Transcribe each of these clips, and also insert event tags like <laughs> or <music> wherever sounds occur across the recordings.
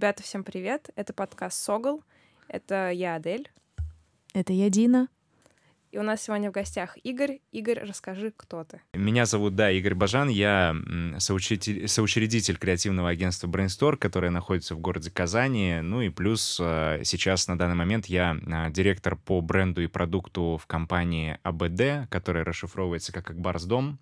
Ребята, всем привет. Это подкаст «Согл». Это я, Адель. Это я, Дина. И у нас сегодня в гостях Игорь. Игорь, расскажи, кто ты. Меня зовут, да, Игорь Бажан. Я соучредитель, соучредитель креативного агентства Brainstorm, которое находится в городе Казани. Ну и плюс э, сейчас на данный момент я э, директор по бренду и продукту в компании АБД, которая расшифровывается как Акбарс Дом.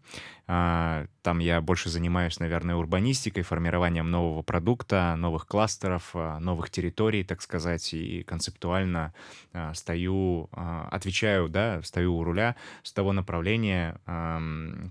А, там я больше занимаюсь, наверное, урбанистикой, формированием нового продукта, новых кластеров, а, новых территорий, так сказать, и концептуально а, стою, отвечаю, да, стою у руля с того направления,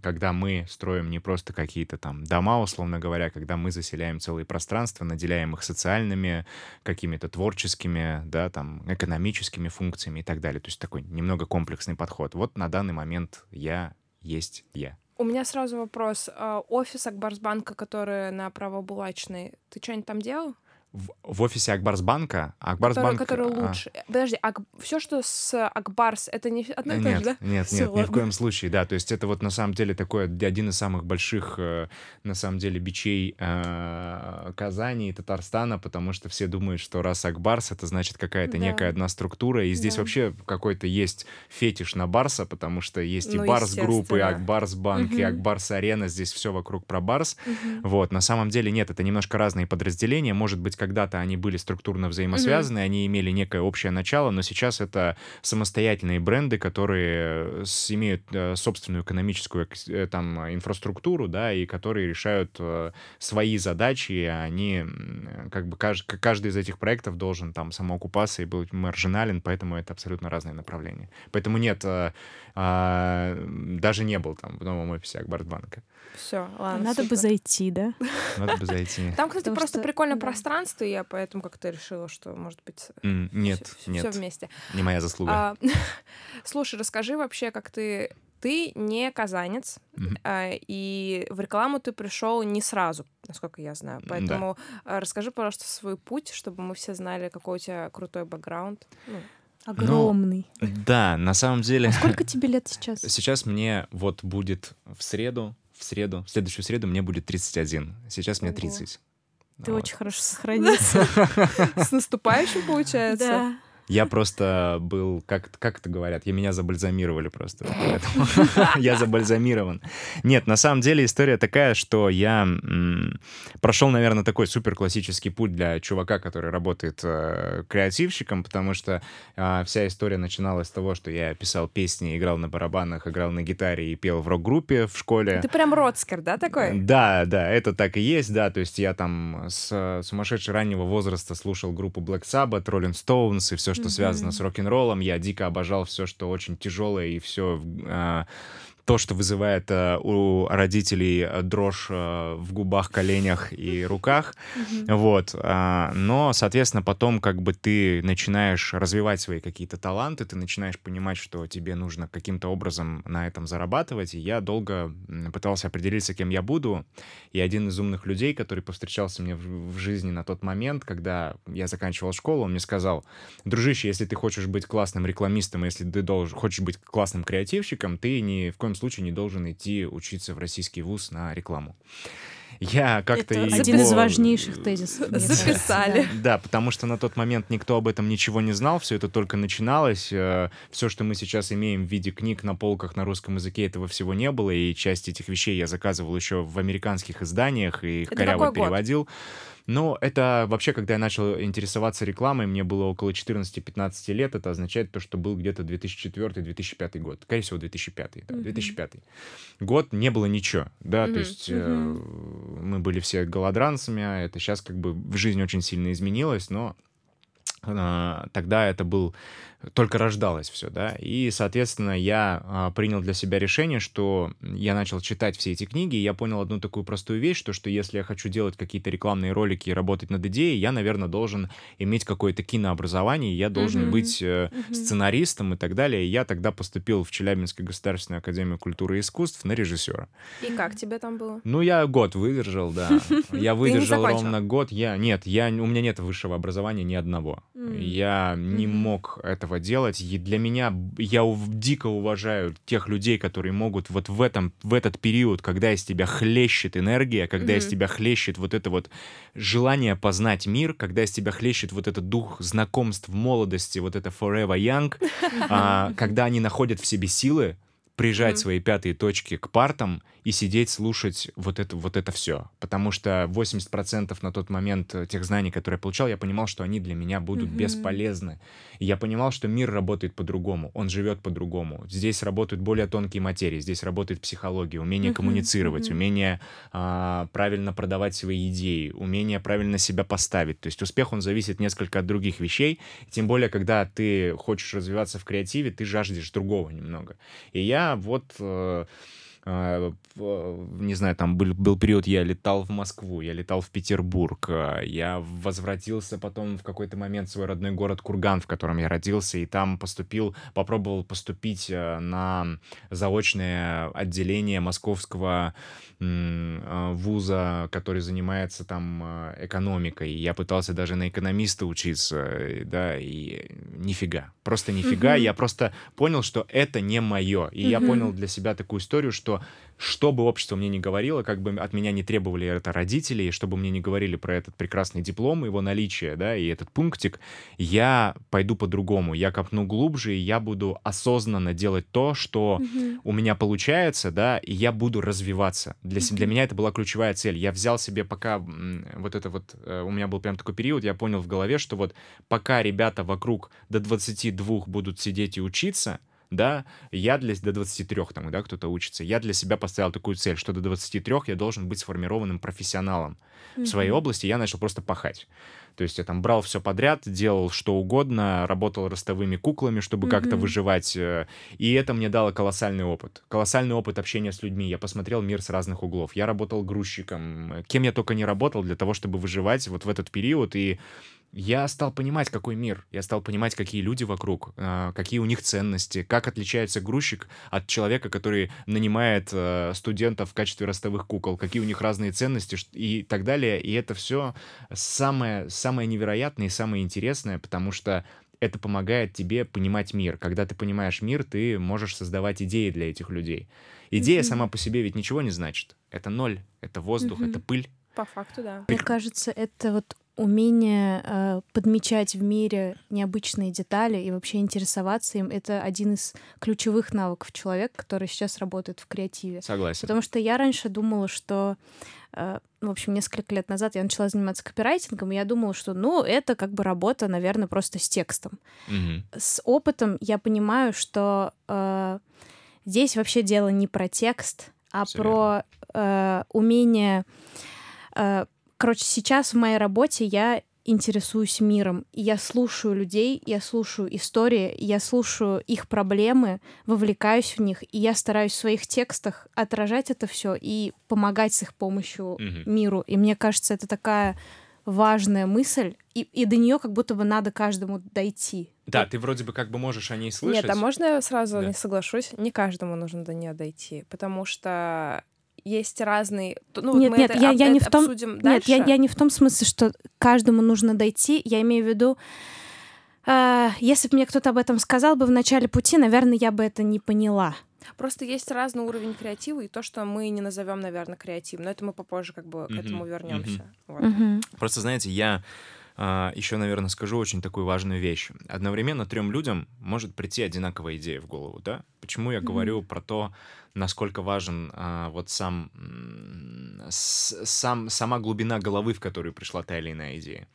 когда мы строим не просто какие-то там дома, условно говоря, когда мы заселяем целые пространства, наделяем их социальными, какими-то творческими, да, там, экономическими функциями и так далее. То есть такой немного комплексный подход. Вот на данный момент я есть я. У меня сразу вопрос. А, офис Акбарсбанка, который на Правобулачной, ты что-нибудь там делал? В, в офисе Акбарсбанка. Акбарсбанк... Который, который а. лучше. А... Подожди, Ак... все, что с Акбарс, это не одно и то же, да? Нет, нет, ни в коем случае, да. То есть это вот на самом деле такой один из самых больших, э, на самом деле, бичей э, Казани и Татарстана, потому что все думают, что раз Акбарс, это значит какая-то да. некая одна структура, и здесь да. вообще какой-то есть фетиш на Барса, потому что есть ну, и Барс группы, и Акбарс банк, угу. и Акбарс арена, здесь все вокруг про Барс. Угу. Вот, на самом деле нет, это немножко разные подразделения, может быть, когда-то они были структурно взаимосвязаны, mm-hmm. они имели некое общее начало, но сейчас это самостоятельные бренды, которые имеют э, собственную экономическую э, там инфраструктуру, да, и которые решают э, свои задачи, и они как бы каждый, каждый из этих проектов должен там самоокупаться и быть маржинален, поэтому это абсолютно разные направления. Поэтому нет, а, даже не был там в новом офисе Акбарсбанка. Все, ладно. Надо супер. бы зайти, да? Надо бы зайти. <laughs> Там, кстати, Потому просто что... прикольное да. пространство, и я поэтому как-то решила, что, может быть, mm, нет, все, нет. все вместе. Не моя заслуга. А, <laughs> слушай, расскажи вообще, как ты ты не казанец, mm-hmm. а, и в рекламу ты пришел не сразу, насколько я знаю. Поэтому да. расскажи, пожалуйста, свой путь, чтобы мы все знали, какой у тебя крутой бэкграунд. Ну. Огромный. Ну, да, на самом деле... А сколько <laughs> тебе лет сейчас? Сейчас мне вот будет в среду, в среду, в следующую среду мне будет 31. Сейчас мне 30. Ты вот. очень хорошо сохранился. <laughs> С наступающим, получается? Да. Я просто был, как, как это говорят, я меня забальзамировали просто. <laughs> Я забальзамирован. Нет, на самом деле история такая, что я прошел, наверное, такой супер классический путь для чувака, который работает э, креативщиком, потому что а, вся история начиналась с того, что я писал песни, играл на барабанах, играл на гитаре и пел в рок-группе в школе. Ты прям родскер, да, такой? Да, да, это так и есть, да, то есть я там с сумасшедшего раннего возраста слушал группу Black Sabbath, Rolling Stones и все, что mm-hmm. связано с рок-н-роллом. Я дико обожал все, что очень тяжелое и все то, что вызывает э, у родителей э, дрожь э, в губах, коленях и руках. Mm-hmm. Вот. Э, но, соответственно, потом как бы ты начинаешь развивать свои какие-то таланты, ты начинаешь понимать, что тебе нужно каким-то образом на этом зарабатывать. И я долго пытался определиться, кем я буду. И один из умных людей, который повстречался мне в, в жизни на тот момент, когда я заканчивал школу, он мне сказал, дружище, если ты хочешь быть классным рекламистом, если ты должен, хочешь быть классным креативщиком, ты ни в коем случае не должен идти учиться в российский вуз на рекламу. Я как-то Это его... один из важнейших тезисов. Записали. Да, потому что на тот момент никто об этом ничего не знал, все это только начиналось. Э, все, что мы сейчас имеем в виде книг на полках на русском языке, этого всего не было, и часть этих вещей я заказывал еще в американских изданиях и их коряво переводил. Год? Но это вообще, когда я начал интересоваться рекламой, мне было около 14-15 лет, это означает то, что был где-то 2004-2005 год. Скорее всего, 2005. Да, mm-hmm. 2005. Год не было ничего, да, mm-hmm. то есть mm-hmm. э, мы были все голодранцами, а это сейчас как бы в жизни очень сильно изменилось, но тогда это был только рождалось все, да, и, соответственно, я а, принял для себя решение, что я начал читать все эти книги, и я понял одну такую простую вещь, что, что если я хочу делать какие-то рекламные ролики и работать над идеей, я, наверное, должен иметь какое-то кинообразование, я должен mm-hmm. быть mm-hmm. сценаристом и так далее, и я тогда поступил в Челябинскую государственную академию культуры и искусств на режиссера. И как тебе там было? Ну, я год выдержал, да, <laughs> я выдержал ровно год, я, нет, я, у меня нет высшего образования ни одного, Я не мог этого делать. И для меня я дико уважаю тех людей, которые могут вот в этом в этот период, когда из тебя хлещет энергия, когда из тебя хлещет вот это вот желание познать мир, когда из тебя хлещет вот этот дух знакомств молодости, вот это forever young, <laughs> а, когда они находят в себе силы прижать mm-hmm. свои пятые точки к партам и сидеть, слушать вот это, вот это все. Потому что 80% на тот момент э, тех знаний, которые я получал, я понимал, что они для меня будут mm-hmm. бесполезны. И я понимал, что мир работает по-другому, он живет по-другому. Здесь работают более тонкие материи, здесь работает психология, умение mm-hmm. коммуницировать, mm-hmm. умение а, правильно продавать свои идеи, умение правильно себя поставить. То есть успех, он зависит несколько от других вещей. Тем более, когда ты хочешь развиваться в креативе, ты жаждешь другого немного. И я вот... Э, не знаю, там был, был период, я летал в Москву, я летал в Петербург, а, я возвратился потом в какой-то момент в свой родной город Курган, в котором я родился, и там поступил, попробовал поступить а, на заочное отделение московского вуза, который занимается там экономикой. Я пытался даже на экономиста учиться, да, и нифига, просто нифига. Я просто понял, что это не мое. И я понял для себя такую историю, что что бы общество мне не говорило, как бы от меня не требовали это родители, чтобы мне не говорили про этот прекрасный диплом, его наличие, да, и этот пунктик, я пойду по-другому, я копну глубже, и я буду осознанно делать то, что mm-hmm. у меня получается, да, и я буду развиваться. Для, mm-hmm. для меня это была ключевая цель. Я взял себе пока вот это вот, э, у меня был прям такой период, я понял в голове, что вот пока ребята вокруг до 22 будут сидеть и учиться, да, я для, до 23 там, да, кто-то учится, я для себя поставил такую цель, что до 23 я должен быть сформированным профессионалом mm-hmm. в своей области, я начал просто пахать. То есть я там брал все подряд, делал что угодно, работал ростовыми куклами, чтобы mm-hmm. как-то выживать. Э, и это мне дало колоссальный опыт. Колоссальный опыт общения с людьми. Я посмотрел мир с разных углов. Я работал грузчиком. Кем я только не работал для того, чтобы выживать вот в этот период. И я стал понимать, какой мир. Я стал понимать, какие люди вокруг, а, какие у них ценности, как отличается грузчик от человека, который нанимает э, студентов в качестве ростовых кукол, какие у них разные ценности и так далее. И это все самое, самое невероятное и самое интересное, потому что это помогает тебе понимать мир. Когда ты понимаешь мир, ты можешь создавать идеи для этих людей. Идея mm-hmm. сама по себе ведь ничего не значит. Это ноль, это воздух, mm-hmm. это пыль. По факту, да. Мне кажется, это вот умение э, подмечать в мире необычные детали и вообще интересоваться им — это один из ключевых навыков человека, который сейчас работает в креативе. Согласен. Потому что я раньше думала, что э, в общем, несколько лет назад я начала заниматься копирайтингом, и я думала, что, ну, это как бы работа, наверное, просто с текстом. Mm-hmm. С опытом я понимаю, что э, здесь вообще дело не про текст, а Все про э, умение э, Короче, сейчас в моей работе я интересуюсь миром, и я слушаю людей, я слушаю истории, я слушаю их проблемы, вовлекаюсь в них, и я стараюсь в своих текстах отражать это все и помогать с их помощью mm-hmm. миру. И мне кажется, это такая важная мысль, и, и до нее как будто бы надо каждому дойти. Да, ты вроде бы как бы можешь о ней слышать. Нет, а можно я сразу да. не соглашусь? Не каждому нужно до нее дойти, потому что есть разные. Ну, нет, нет, я, я не в том. Нет, я, я не в том смысле, что каждому нужно дойти. Я имею в виду, э, если бы мне кто-то об этом сказал бы в начале пути, наверное, я бы это не поняла. Просто есть разный уровень креатива и то, что мы не назовем, наверное, креативом. Но это мы попозже как бы к этому вернемся. Вот. Просто знаете, я еще, наверное, скажу очень такую важную вещь. Одновременно трем людям может прийти одинаковая идея в голову, да? Почему я mm-hmm. говорю про то, насколько важен а, вот сам, сам, сама глубина головы, в которую пришла та или иная идея.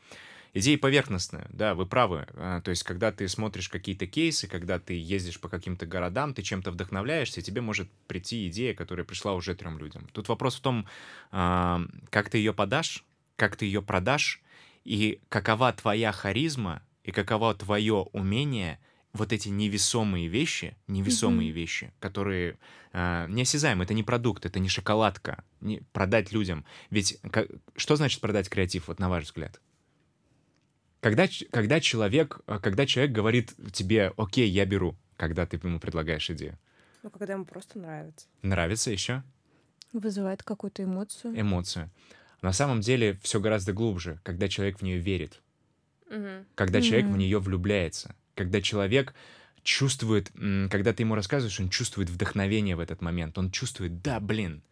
Идея поверхностная, да, вы правы. А, то есть, когда ты смотришь какие-то кейсы, когда ты ездишь по каким-то городам, ты чем-то вдохновляешься, и тебе может прийти идея, которая пришла уже трем людям. Тут вопрос в том, а, как ты ее подашь, как ты ее продашь, и какова твоя харизма, и каково твое умение вот эти невесомые вещи, невесомые mm-hmm. вещи, которые э, неосязаемы, это не продукт, это не шоколадка, не, продать людям. Ведь как, что значит продать креатив, вот на ваш взгляд? Когда, когда, человек, а, когда человек говорит тебе, окей, я беру, когда ты ему предлагаешь идею? Ну, когда ему просто нравится. Нравится еще? Вызывает какую-то эмоцию. Эмоцию. На самом деле все гораздо глубже, когда человек в нее верит. Мгм. когда человек в нее влюбляется, когда человек чувствует, когда ты ему рассказываешь, он чувствует вдохновение в этот момент, он чувствует, да, блин,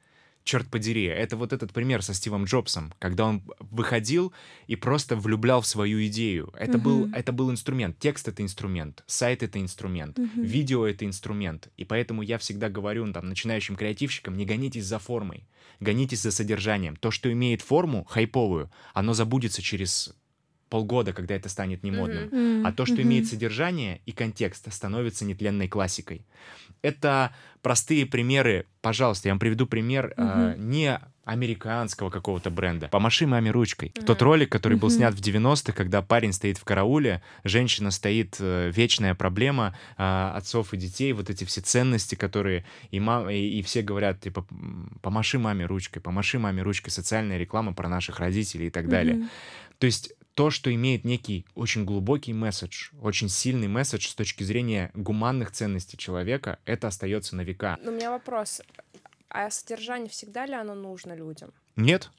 черт подери, это вот этот пример со Стивом Джобсом, когда он выходил и просто влюблял в свою идею. Это, был, Мгм. это был инструмент, текст — это инструмент, сайт — это инструмент, Мгм. видео — это инструмент. И поэтому я всегда говорю ну, там, начинающим креативщикам, не гонитесь за формой, гонитесь за содержанием. То, что имеет форму хайповую, оно забудется через полгода, когда это станет немодным. М, А то, что мгм. имеет содержание и контекст, становится нетленной классикой. Это простые примеры. Пожалуйста, я вам приведу пример э, не американского какого-то бренда. Помаши маме ручкой. Мгм. Тот ролик, который был снят в 90-х, когда парень стоит в карауле, женщина стоит, э, вечная проблема э, отцов и детей, вот эти все ценности, которые и, мам, и, и все говорят, типа, «М, помаши маме ручкой, помаши маме ручкой, социальная реклама про наших родителей и так далее. Мгм. То есть то, что имеет некий очень глубокий месседж, очень сильный месседж с точки зрения гуманных ценностей человека, это остается на века. Но у меня вопрос. А содержание всегда ли оно нужно людям? Нет,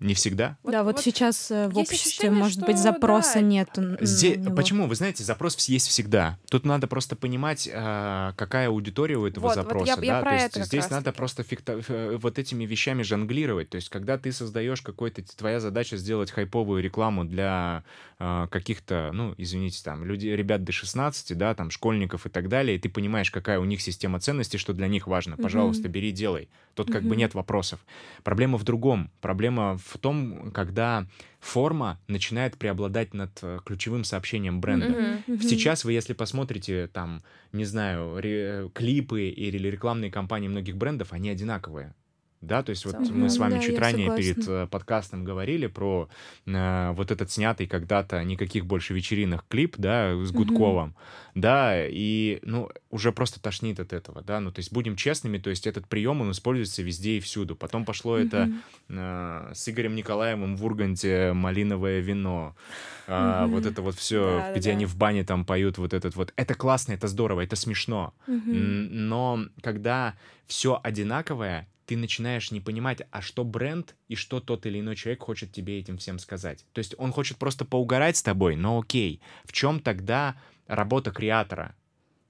не всегда. да, вот, сейчас э, в есть обществе, ощущение, может быть, что запроса да, нет. Здесь, него. почему? Вы знаете, запрос есть всегда. Тут надо просто понимать, а, какая аудитория у этого Вот, вот запроса. я- я да? про То есть это как здесь раз надо таки. просто фикта- э, вот этими вещами жонглировать. То есть когда ты создаешь какой-то... Твоя задача сделать хайповую рекламу для каких-то, ну, извините, там, людей, ребят до 16, да, там, школьников и так далее, и ты понимаешь, какая у них система ценностей, что для них важно. Пожалуйста, Мгм. бери, делай. Тут как бы нет вопросов. Проблема в другом. Проблема в том, когда форма начинает преобладать над э, ключевым сообщением бренда. Мгм. Мгм. Сейчас вы, если посмотрите там, не знаю, ре- клипы или рекламные кампании многих брендов, они одинаковые. Да, то есть вот Мгм. мы с вами Да, чуть ранее согласна. перед э, подкастом говорили про э, вот этот снятый когда-то никаких больше вечеринок клип, да, с. Гудковым, да, и, ну, уже просто тошнит от этого, да, ну, то есть будем честными, то есть этот прием, он используется везде и всюду. Потом пошло это Мгм. э, с Игорем Николаевым в Урганте «Малиновое вино», а, Мгм. вот это вот все, Да-да-да. где они в бане там поют вот этот вот. Это классно, это здорово, это смешно. М, Но когда все одинаковое, ты начинаешь не понимать, а что бренд и что тот или иной человек хочет тебе этим всем сказать. То есть он хочет просто поугарать с тобой, но окей. В чем тогда работа креатора?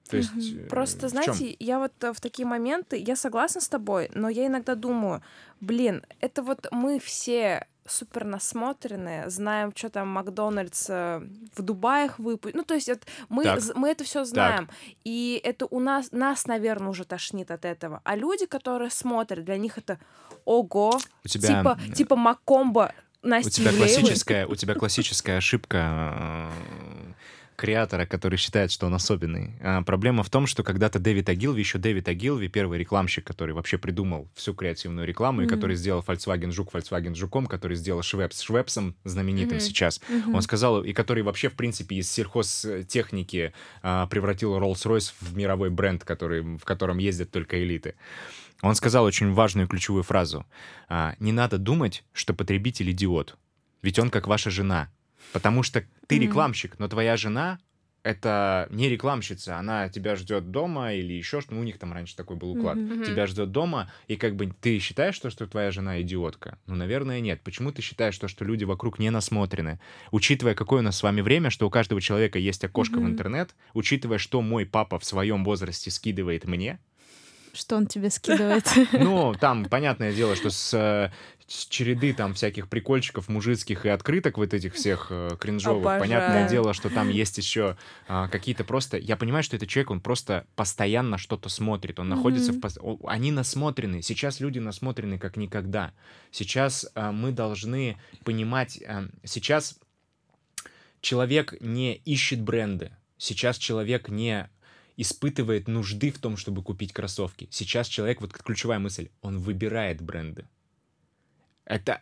То есть, э, Просто, знаете, я вот э, в такие моменты, я согласна с тобой, но я иногда думаю, блин, это вот мы все супер насмотренные, знаем, что там Макдональдс э, в Дубаях выпустил. Ну, то есть это, мы, Так. мы это все знаем. И это у нас, нас, наверное, уже тошнит от этого. А люди, которые смотрят, для них это ого, у тебя, типа, м, типа Макомба у Насти тебя классическая, у тебя классическая ошибка э, креатора, который считает, что он особенный. А, проблема в том, что когда-то Дэвид Агилви, еще Дэвид Агилви, первый рекламщик, который вообще придумал всю креативную рекламу, и Мгм. который сделал Volkswagen Жук Volkswagen Жуком, который сделал Швепс Швепсом знаменитым Мгм. сейчас. Мгм. Он сказал, и который вообще, в принципе, из сельхозтехники а, превратил Rolls-Royce в мировой бренд, который, в котором ездят только элиты. Он сказал очень важную ключевую фразу. а, «Не надо думать, что потребитель идиот, ведь он как ваша жена. Потому что ты рекламщик, но твоя жена это не рекламщица, она тебя ждет дома или еще что, ну, у них там раньше такой был уклад. Мгм. Тебя ждет дома, и как бы ты считаешь, что, что твоя жена идиотка? Ну, наверное, нет. Почему ты считаешь, то, что люди вокруг не насмотрены? Учитывая, какое у нас с вами время, что у каждого человека есть окошко в Мгм. интернет, учитывая, что мой папа в своем возрасте скидывает мне, Что он тебе скидывает? <laughs> ну, там, понятное дело, что с, э, с череды там всяких прикольчиков мужицких и открыток вот этих всех э, кринжовых, Обожаю. понятное дело, что там есть еще а, какие-то просто... Я понимаю, что этот человек, он просто постоянно что-то смотрит, он находится в... Пос- о- Они насмотрены, сейчас люди насмотрены как никогда. Сейчас а, мы должны понимать, а, сейчас человек не ищет бренды, сейчас человек не испытывает нужды в том, чтобы купить кроссовки. Сейчас человек, вот ключевая мысль, он выбирает бренды. Это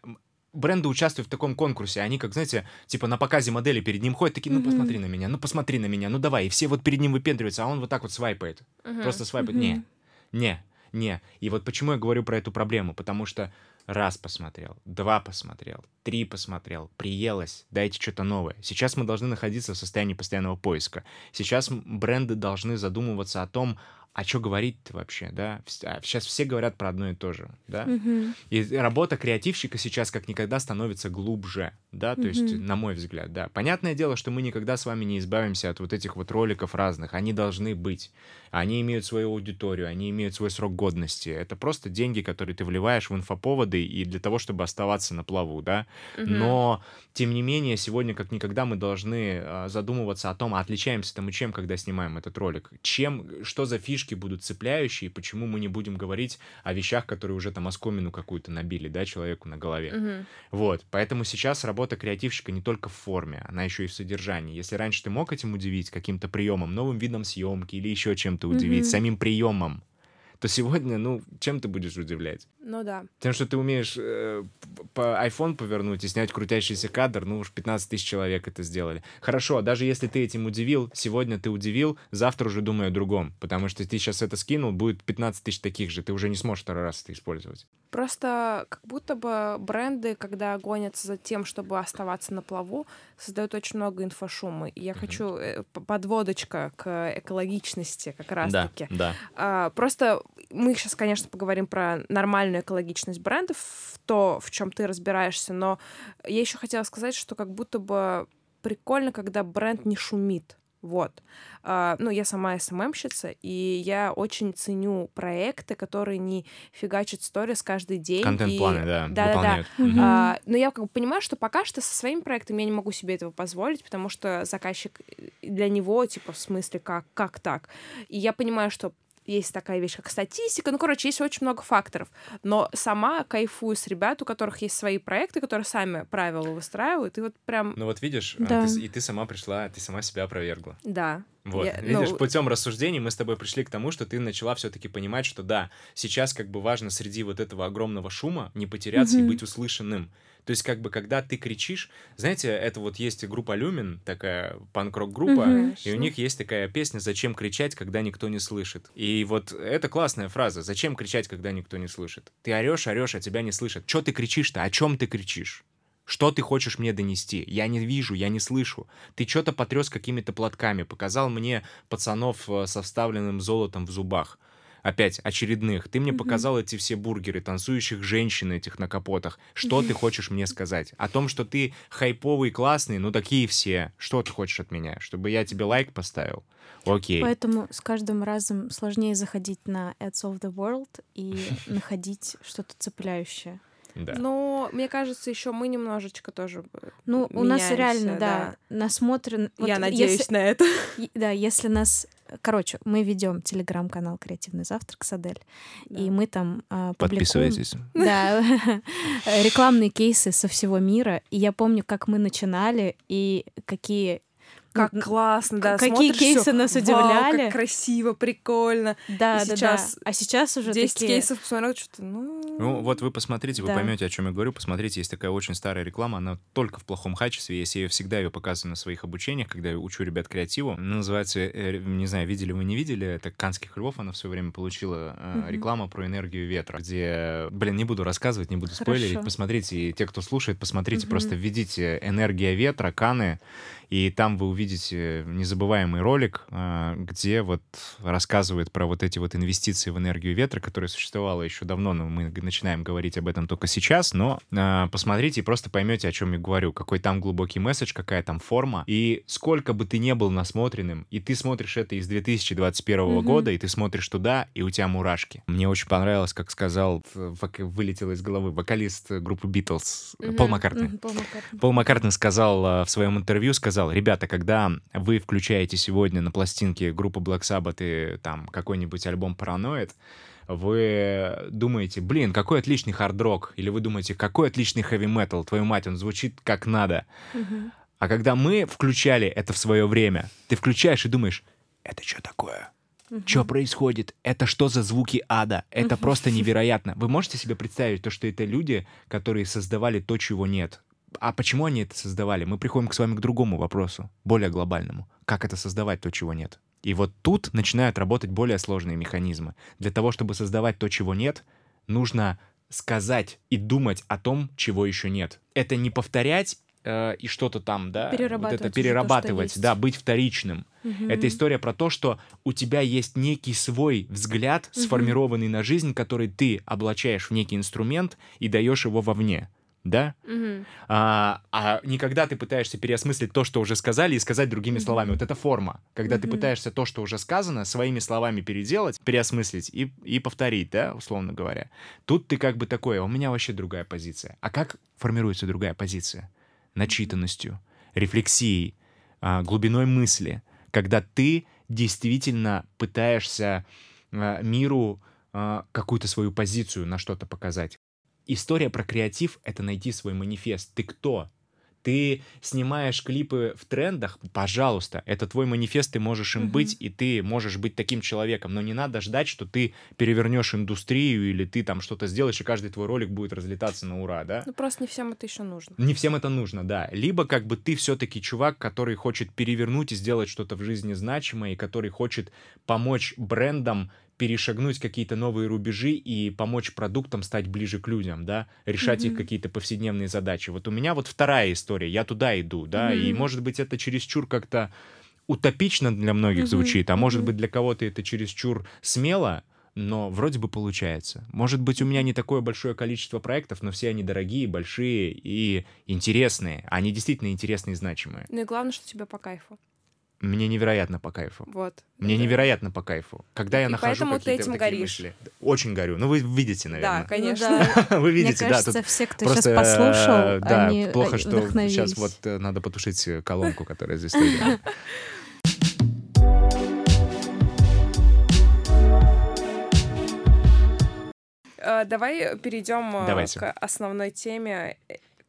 бренды участвуют в таком конкурсе, они как, знаете, типа на показе модели перед ним ходят, такие, ну Мгм. посмотри на меня, ну посмотри на меня, ну давай, и все вот перед ним выпендриваются, а он вот так вот свайпает. Мгм. Просто свайпает. Мгм. Не, не, не. И вот почему я говорю про эту проблему, потому что раз посмотрел, два посмотрел, три посмотрел, приелось, дайте что-то новое. Сейчас мы должны находиться в состоянии постоянного поиска. Сейчас бренды должны задумываться о том, а что говорить-то вообще, да? Сейчас а все говорят про одно и то же, да? Мгм. И работа креативщика сейчас как никогда становится глубже, да, то есть, Мгм. на мой взгляд, да. Понятное дело, что мы никогда с вами не избавимся от вот этих вот роликов разных, они должны быть. Они имеют свою аудиторию, они имеют свой срок годности. Это просто деньги, которые ты вливаешь в инфоповоды и для того, чтобы оставаться на плаву, да. Мгм. Но, тем не менее, сегодня как никогда мы должны а, задумываться о том, а отличаемся-то мы чем, когда снимаем этот ролик? Чем, что за фишки будут цепляющие, почему мы не будем говорить о вещах, которые уже там оскомину какую-то набили, да, человеку на голове. Мгм. Вот, поэтому сейчас работа креативщика не только в форме, она еще и в содержании. Если раньше ты мог этим удивить каким-то приемом, новым видом съемки или еще чем-то удивить, Мгм. самим приемом, то сегодня, ну, чем ты будешь удивлять? Ну да. Тем, что ты умеешь э, по iPhone повернуть и снять крутящийся кадр, ну уж 15 тысяч человек это сделали. Хорошо, даже если ты этим удивил, сегодня ты удивил, завтра уже думай о другом, потому что ты сейчас это скинул, будет 15 тысяч таких же, ты уже не сможешь второй раз это использовать. Просто как будто бы бренды, когда гонятся за тем, чтобы оставаться на плаву, создают очень много инфошума. И я Мгм. хочу э, подводочка к экологичности как раз-таки. да. А, просто мы сейчас, конечно, поговорим про нормальную экологичность брендов, в то, в чем ты разбираешься, но я еще хотела сказать, что как будто бы прикольно, когда бренд не шумит. Вот. А, ну, я сама СММщица, и я очень ценю проекты, которые не фигачат сторис каждый день. Контент-планы, и- да, Да-да-да. выполняют. Мгм. Мгм. А, но я как бы понимаю, что пока что со своим проектом я не могу себе этого позволить, потому что заказчик э, для него, типа, в смысле, как, как так? И я понимаю, что есть такая вещь, как статистика. Ну, короче, есть очень много факторов. Но сама кайфую с ребят, у которых есть свои проекты, которые сами правила выстраивают. И вот прям, Ну вот видишь, а, Да. ты и ты сама пришла, ты сама себя опровергла. да. Вот, Я- видишь, ну, путем рассуждений мы с тобой пришли к тому, что ты начала все-таки понимать, что да, сейчас как бы важно среди вот этого огромного шума не потеряться и Мгм. быть услышанным. То есть как бы когда ты кричишь, знаете, это вот есть группа Люмин, такая панк-рок-группа, Мгм. и у них есть такая песня «Зачем кричать, когда никто не слышит?» И вот это классная фраза «Зачем кричать, когда никто не слышит?» Ты орешь, орешь, а тебя не слышат. Че ты кричишь-то? О чем ты кричишь? Что ты хочешь мне донести? Я не вижу, я не слышу. Ты что-то потряс какими-то платками, показал мне пацанов э, со вставленным золотом в зубах. Опять очередных. Ты мне Мгм. показал эти все бургеры, танцующих женщин этих на капотах. Что ты хочешь мне сказать? О том, что ты хайповый, классный, ну такие все. Что ты хочешь от меня? Чтобы я тебе лайк поставил? Окей. Поэтому с каждым разом сложнее заходить на Ads of the World и находить что-то цепляющее. Да. Но мне кажется, еще мы немножечко тоже. э, Ну, у нас меняемся, реально, да, насмотрен. вот Я надеюсь если- на это. <laughs> Да, если нас... Короче, мы ведем телеграм-канал «Креативный завтрак» с Адель, и мы там а, публикуем... Да, <laughs> рекламные кейсы со всего мира. И я помню, как мы начинали и какие... Как классно, да. какие смотришь, кейсы всё, нас «Вау, удивляли». как красиво, прикольно. Да, И да, сейчас да. А сейчас уже 10 такие... кейсов посмотрел, что-то, ну... Ну, вот вы посмотрите, вы Да. поймете, о чем я говорю. Посмотрите, есть такая очень старая реклама, она только в плохом качестве. Если я всегда ее показываю на своих обучениях, когда я учу ребят креативу. Она называется, э, не знаю, видели вы, не видели, это «Канских львов», она в свое время получила э, реклама про энергию ветра, где, блин, не буду рассказывать, не буду спойлерить, Хорошо. посмотрите, и те, кто слушает, посмотрите, просто введите «энергия ветра», «Каны», и там вы увидите незабываемый ролик, а, где вот рассказывает про вот эти вот инвестиции в энергию ветра, которая существовала еще давно, но мы начинаем говорить об этом только сейчас, но а, посмотрите и просто поймете, о чем я говорю, какой там глубокий месседж, какая там форма, и сколько бы ты не был насмотренным, и ты смотришь это из 2021 Мгм. года, и ты смотришь туда, и у тебя мурашки. Мне очень понравилось, как сказал, э, вылетело из головы, вокалист э, группы Битлз, Мгм. Пол Маккартни. Мгм, Пол Маккартни. Пол Маккартни сказал в своем интервью, сказал, ребята, когда вы включаете сегодня на пластинке группы Black Sabbath и там какой-нибудь альбом Paranoid, вы думаете, блин, какой отличный хард-рок, или вы думаете, какой отличный хэви-метал, твою мать, он звучит как надо. Мгм. А когда мы включали это в свое время, ты включаешь и думаешь, это что такое? Мгм. Что происходит? Это что за звуки ада? Это просто невероятно. Вы можете себе представить то, что это люди, которые создавали то, чего нет? А почему они это создавали? Мы приходим к с вами к другому вопросу, более глобальному. Как это создавать то, чего нет? И вот тут начинают работать более сложные механизмы. Для того, чтобы создавать то, чего нет, нужно сказать и думать о том, чего еще нет. Это не повторять э, и что-то там, да, перерабатывать, вот это перерабатывать, то, да, быть вторичным. Угу. Это история про то, что у тебя есть некий свой взгляд, сформированный угу. на жизнь, который ты облачаешь в некий инструмент и даешь его вовне да? Угу. А, а не когда ты пытаешься переосмыслить то, что уже сказали, и сказать другими словами. Вот это форма. Когда угу. ты пытаешься то, что уже сказано, своими словами переделать, переосмыслить и, и повторить, да, условно говоря. Тут ты как бы такое, у меня вообще другая позиция. А как формируется другая позиция? Начитанностью, рефлексией, а, глубиной мысли. Когда ты действительно пытаешься а, миру а, какую-то свою позицию на что-то показать. История про креатив — это найти свой манифест. Ты кто? Ты снимаешь клипы в трендах, пожалуйста, это твой манифест, ты можешь им uh-huh. быть, и ты можешь быть таким человеком. Но не надо ждать, что ты перевернешь индустрию или ты там что-то сделаешь, и каждый твой ролик будет разлетаться на ура, да? Ну просто не всем это еще нужно. Не всем это нужно, да. Либо как бы ты все-таки чувак, который хочет перевернуть и сделать что-то в жизни значимое, и который хочет помочь брендам перешагнуть какие-то новые рубежи и помочь продуктам стать ближе к людям, да, решать mm-hmm. их какие-то повседневные задачи. Вот у меня вот вторая история, я туда иду, да, mm-hmm. и может быть это чересчур как-то утопично для многих mm-hmm. звучит, а может mm-hmm. быть для кого-то это чересчур смело, но вроде бы получается. Может быть, у меня не такое большое количество проектов, но все они дорогие, большие и интересные. Они действительно интересные и значимые. Ну и главное, что тебе по кайфу. Мне невероятно по кайфу. Вот. Мне это... невероятно по кайфу. Когда я и нахожу поэтому какие-то ты этим вот горишь. мысли. Очень горю. Ну, вы видите, наверное. Да, конечно. Ну, да. <laughs> вы видите, Мне кажется, да. Все, кто сейчас послушал, э, да, они плохо, что сейчас вот э, надо потушить колонку, которая здесь стоит. Э, давай перейдем Давайте. к основной теме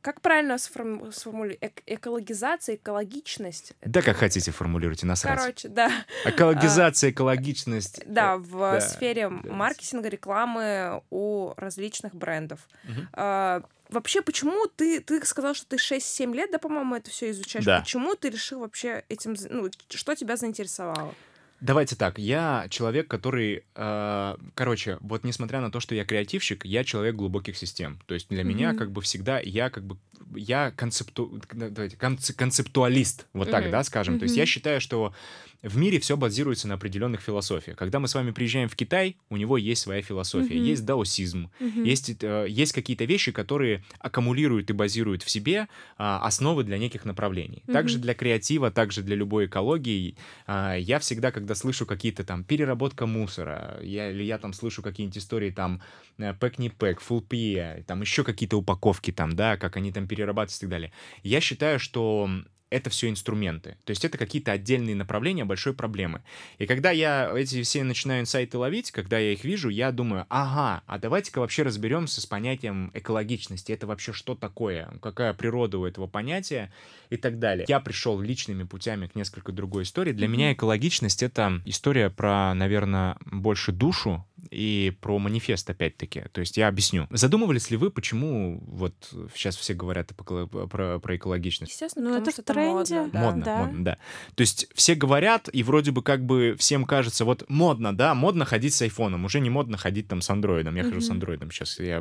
как правильно сформу- сформулировать? Эк- экологизация, экологичность? Да, как хотите формулируйте, насрать. Короче, да. <laughs> Экологизация, экологичность. Да, в да. сфере маркетинга, рекламы у различных брендов. Мгм. А, Вообще, почему ты, ты сказал, что ты 6-7 лет, да, по-моему, это все изучаешь? Да. Почему ты решил вообще этим, ну, что тебя заинтересовало? Давайте так, я человек, который, э, короче, вот несмотря на то, что я креативщик, я человек глубоких систем. То есть для меня Мгм. как бы всегда я как бы я концепту, давайте, конце- концептуалист, вот так, Мгм. да, скажем. То есть я считаю, что в мире все базируется на определенных философиях. Когда мы с вами приезжаем в Китай, у него есть своя философия, Мгм. есть даосизм, Мгм. есть, э, есть какие-то вещи, которые аккумулируют и базируют в себе а, основы для неких направлений. Также Мгм. для креатива, также для любой экологии. а, я всегда, когда слышу какие-то там переработка мусора, я, или я там слышу какие-нибудь истории там э, пэк не пэк, full PE, там еще какие-то упаковки там, да, как они там перерабатываются и так далее. Я считаю, что это все инструменты. То есть это какие-то отдельные направления большой проблемы. И когда я эти все начинаю инсайты ловить, когда я их вижу, я думаю, ага, а давайте-ка вообще разберемся с понятием экологичности. Это вообще что такое? Какая природа у этого понятия? И так далее. Я пришел личными путями к несколько другой истории. Для меня экологичность — это история про, наверное, больше душу и про манифест, опять-таки. То есть я объясню. Задумывались ли вы, почему вот сейчас все говорят про, про, про экологичность? Естественно, Ну, потому это что тренде. модно. да. Модно, да. модно, да. То есть все говорят, и вроде бы как бы всем кажется, вот модно, да, модно ходить с айфоном, уже не модно ходить там с андроидом. Я хожу с андроидом сейчас. Я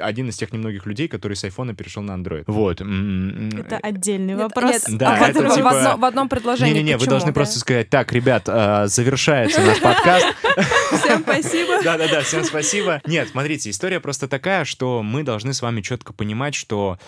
один из тех немногих людей, который с айфона перешел на андроид. Вот. Это отдельный Нет, вопрос. нет, Да, а это в, в типа- одно- в одном предложении. Не-не-не, вы должны да? просто сказать, так, ребят, э, завершается наш подкаст. Всем спасибо. <laughs> Да-да-да, всем спасибо. Нет, смотрите, история просто такая, что мы должны с вами четко понимать, что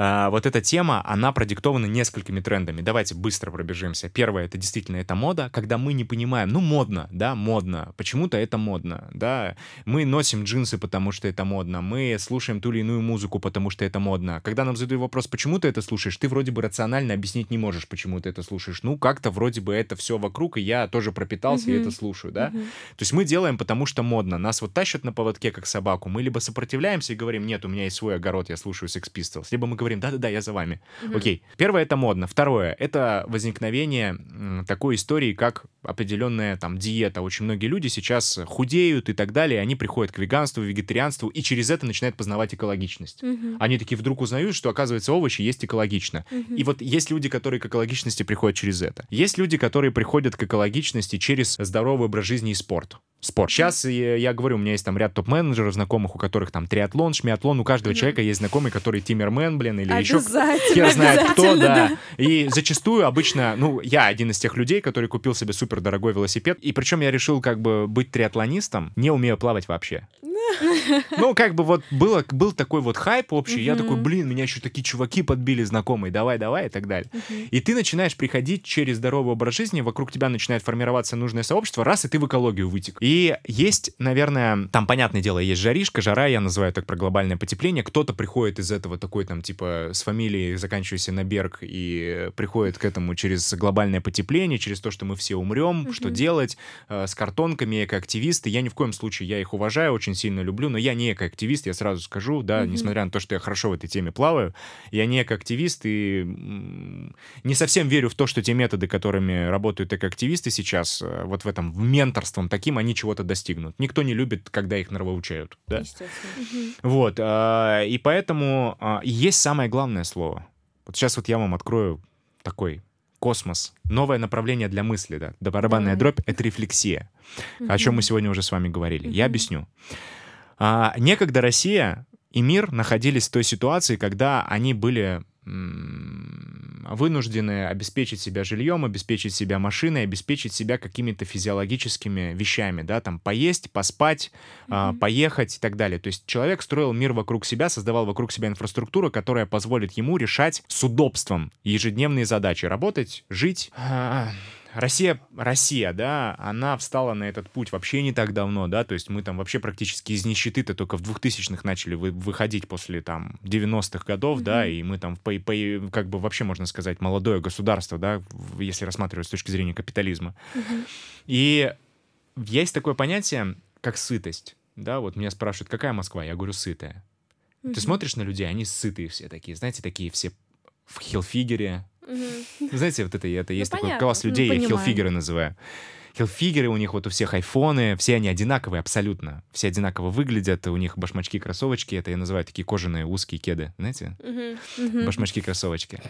а, вот эта тема, она продиктована несколькими трендами. Давайте быстро пробежимся. Первое, это действительно это мода, когда мы не понимаем, ну, модно, да, модно, почему-то это модно, да, мы носим джинсы, потому что это модно, мы слушаем ту или иную музыку, потому что это модно. Когда нам задают вопрос, почему ты это слушаешь, ты вроде бы рационально объяснить не можешь, почему ты это слушаешь. Ну, как-то вроде бы это все вокруг, и я тоже пропитался и Мгм. это слушаю, да. Мгм. То есть мы делаем, потому что модно. Нас вот тащат на поводке, как собаку. Мы либо сопротивляемся и говорим, нет, у меня есть свой огород, я слушаю Sex Pistols. Либо мы говорим, да-да-да, я за вами. Мгм. Окей. Первое — это модно. Второе — это возникновение м, такой истории, как определенная там диета. Очень многие люди сейчас худеют и так далее, они приходят к веганству, вегетарианству, и через это начинают познавать экологичность. Мгм. Они такие вдруг узнают, что, оказывается, овощи есть экологично. Мгм. И вот есть люди, которые к экологичности приходят через это. Есть люди, которые приходят к экологичности через здоровый образ жизни и спорт. спорт. Сейчас я, я говорю, у меня есть там ряд топ-менеджеров, знакомых, у которых там триатлон, шмиатлон, у каждого mm-hmm. человека есть знакомый, который тиммермен, блин, или еще хер знает кто, да. да. И зачастую обычно, ну, я один из тех людей, который купил себе супер дорогой велосипед, и причем я решил как бы быть триатлонистом, не умею плавать вообще. <laughs> Ну, как бы вот было, был такой вот хайп общий, я такой, блин, меня еще такие чуваки подбили знакомые, давай, давай и так далее. И ты начинаешь приходить через здоровый образ жизни, вокруг тебя начинает формироваться нужное сообщество, раз, и ты в экологию вытек. И есть, наверное, там, понятное дело, есть жаришка, жара, я называю так про глобальное потепление, кто-то приходит из этого такой там, типа, с фамилией, заканчивающейся на Берг, и приходит к этому через глобальное потепление, через то, что мы все умрем, что делать, э, с картонками, экоактивисты, я ни в коем случае, я их уважаю, очень сильно люблю, но я не экоактивист, я сразу скажу, да, mm-hmm. несмотря на то, что я хорошо в этой теме плаваю, я не экоактивист и не совсем верю в то, что те методы, которыми работают экоактивисты сейчас, э, вот в этом в менторством таким, они чего-то достигнут. Никто не любит, когда их нравоучают, да? Естественно. Вот, а, и поэтому а, есть самое главное слово. Вот сейчас вот я вам открою такой космос, новое направление для мысли, да, да барабанная Давай. дробь — это рефлексия, о чем мы сегодня уже с вами говорили. Я объясню. А, некогда Россия и мир находились в той ситуации, когда они были вынуждены обеспечить себя жильем, обеспечить себя машиной, обеспечить себя какими-то физиологическими вещами, да, там поесть, поспать, mm-hmm. поехать и так далее. То есть человек строил мир вокруг себя, создавал вокруг себя инфраструктуру, которая позволит ему решать с удобством ежедневные задачи, работать, жить. Россия, Россия, да, она встала на этот путь вообще не так давно, да, то есть мы там вообще практически из нищеты-то только в 2000-х начали вы, выходить после там 90-х годов, mm-hmm. да, и мы там, по, по, как бы вообще можно сказать, молодое государство, да, если рассматривать с точки зрения капитализма. Mm-hmm. И есть такое понятие, как сытость, да, вот меня спрашивают, какая Москва? Я говорю, сытая. Mm-hmm. Ты смотришь на людей, они сытые все такие, знаете, такие все в хилфигере, Угу. Знаете, вот это, это ну, есть понятно. такой класс ну, людей, ну, я хилфигеры называю. Хилфигеры, у них вот у всех айфоны, все они одинаковые абсолютно. Все одинаково выглядят, у них башмачки, кроссовочки, это я называю такие кожаные узкие кеды, знаете? Угу. Башмачки, кроссовочки.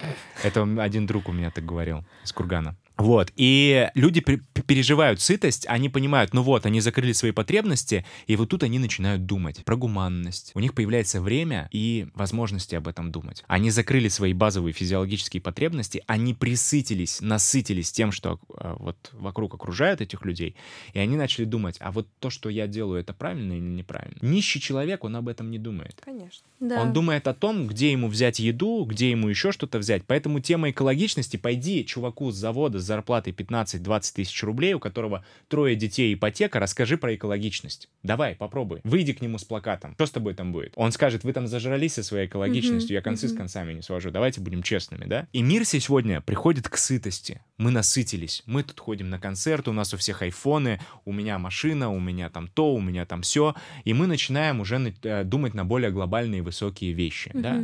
Это один друг у меня так говорил из Кургана. Вот, и люди переживают сытость, они понимают, ну вот, они закрыли свои потребности, и вот тут они начинают думать про гуманность. У них появляется время и возможности об этом думать. Они закрыли свои базовые физиологические потребности, они присытились, насытились тем, что а, вот вокруг окружают этих людей, и они начали думать, а вот то, что я делаю, это правильно или неправильно? Нищий человек, он об этом не думает. Конечно. Да. Он думает о том, где ему взять еду, где ему еще что-то взять. Поэтому тема экологичности, пойди чуваку с завода, зарплатой 15-20 тысяч рублей, у которого трое детей ипотека, расскажи про экологичность. Давай, попробуй. Выйди к нему с плакатом. Что с тобой там будет? Он скажет, вы там зажрались со своей экологичностью, я концы с концами не свожу. Давайте будем честными, да? И мир сегодня приходит к сытости. Мы насытились. Мы тут ходим на концерты, у нас у всех айфоны, у меня машина, у меня там то, у меня там все. И мы начинаем уже э, думать на более глобальные высокие вещи, да?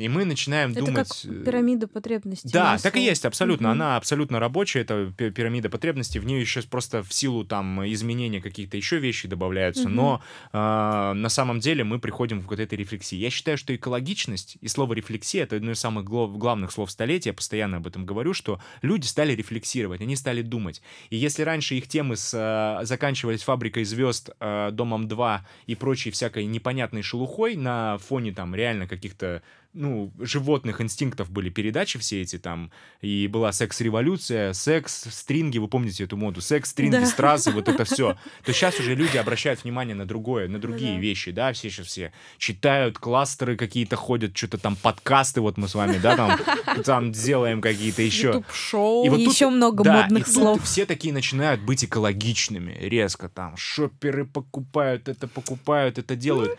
И мы начинаем это думать... как э, пирамида потребностей. Да, так и есть, абсолютно. Mm-hmm. Она абсолютно рабочая, это пирамида потребностей. В нее еще просто в силу там изменения каких-то еще вещи добавляются. Mm-hmm. Но э, на самом деле мы приходим к вот этой рефлексии. Я считаю, что экологичность и слово рефлексия — это одно из самых главных слов столетия. Я постоянно об этом говорю, что люди стали рефлексировать, они стали думать. И если раньше их темы с, э, заканчивались «Фабрикой звезд», э, «Домом 2» и прочей всякой непонятной шелухой на фоне там реально каких-то ну, животных инстинктов были передачи все эти там, и была секс-революция, секс, стринги, вы помните эту моду, секс, стринги, да. страсы, вот это все. <laughs> То сейчас уже люди обращают внимание на другое, на другие да. вещи, да, все сейчас все читают, кластеры какие-то ходят, что-то там подкасты, вот мы с вами, да, там, там делаем какие-то еще. шоу и вот еще тут, много да, модных и слов. Тут все такие начинают быть экологичными, резко там, шоперы покупают это, покупают это, делают.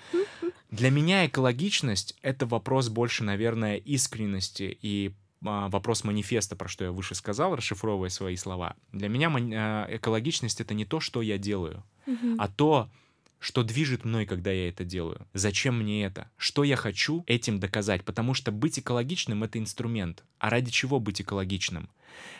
Для меня экологичность — это вопрос больше, наверное, искренности и а, вопрос манифеста, про что я выше сказал, расшифровывая свои слова. Для меня а, экологичность — это не то, что я делаю, а то, что движет мной, когда я это делаю. Зачем мне это? Что я хочу этим доказать? Потому что быть экологичным — это инструмент. А ради чего быть экологичным?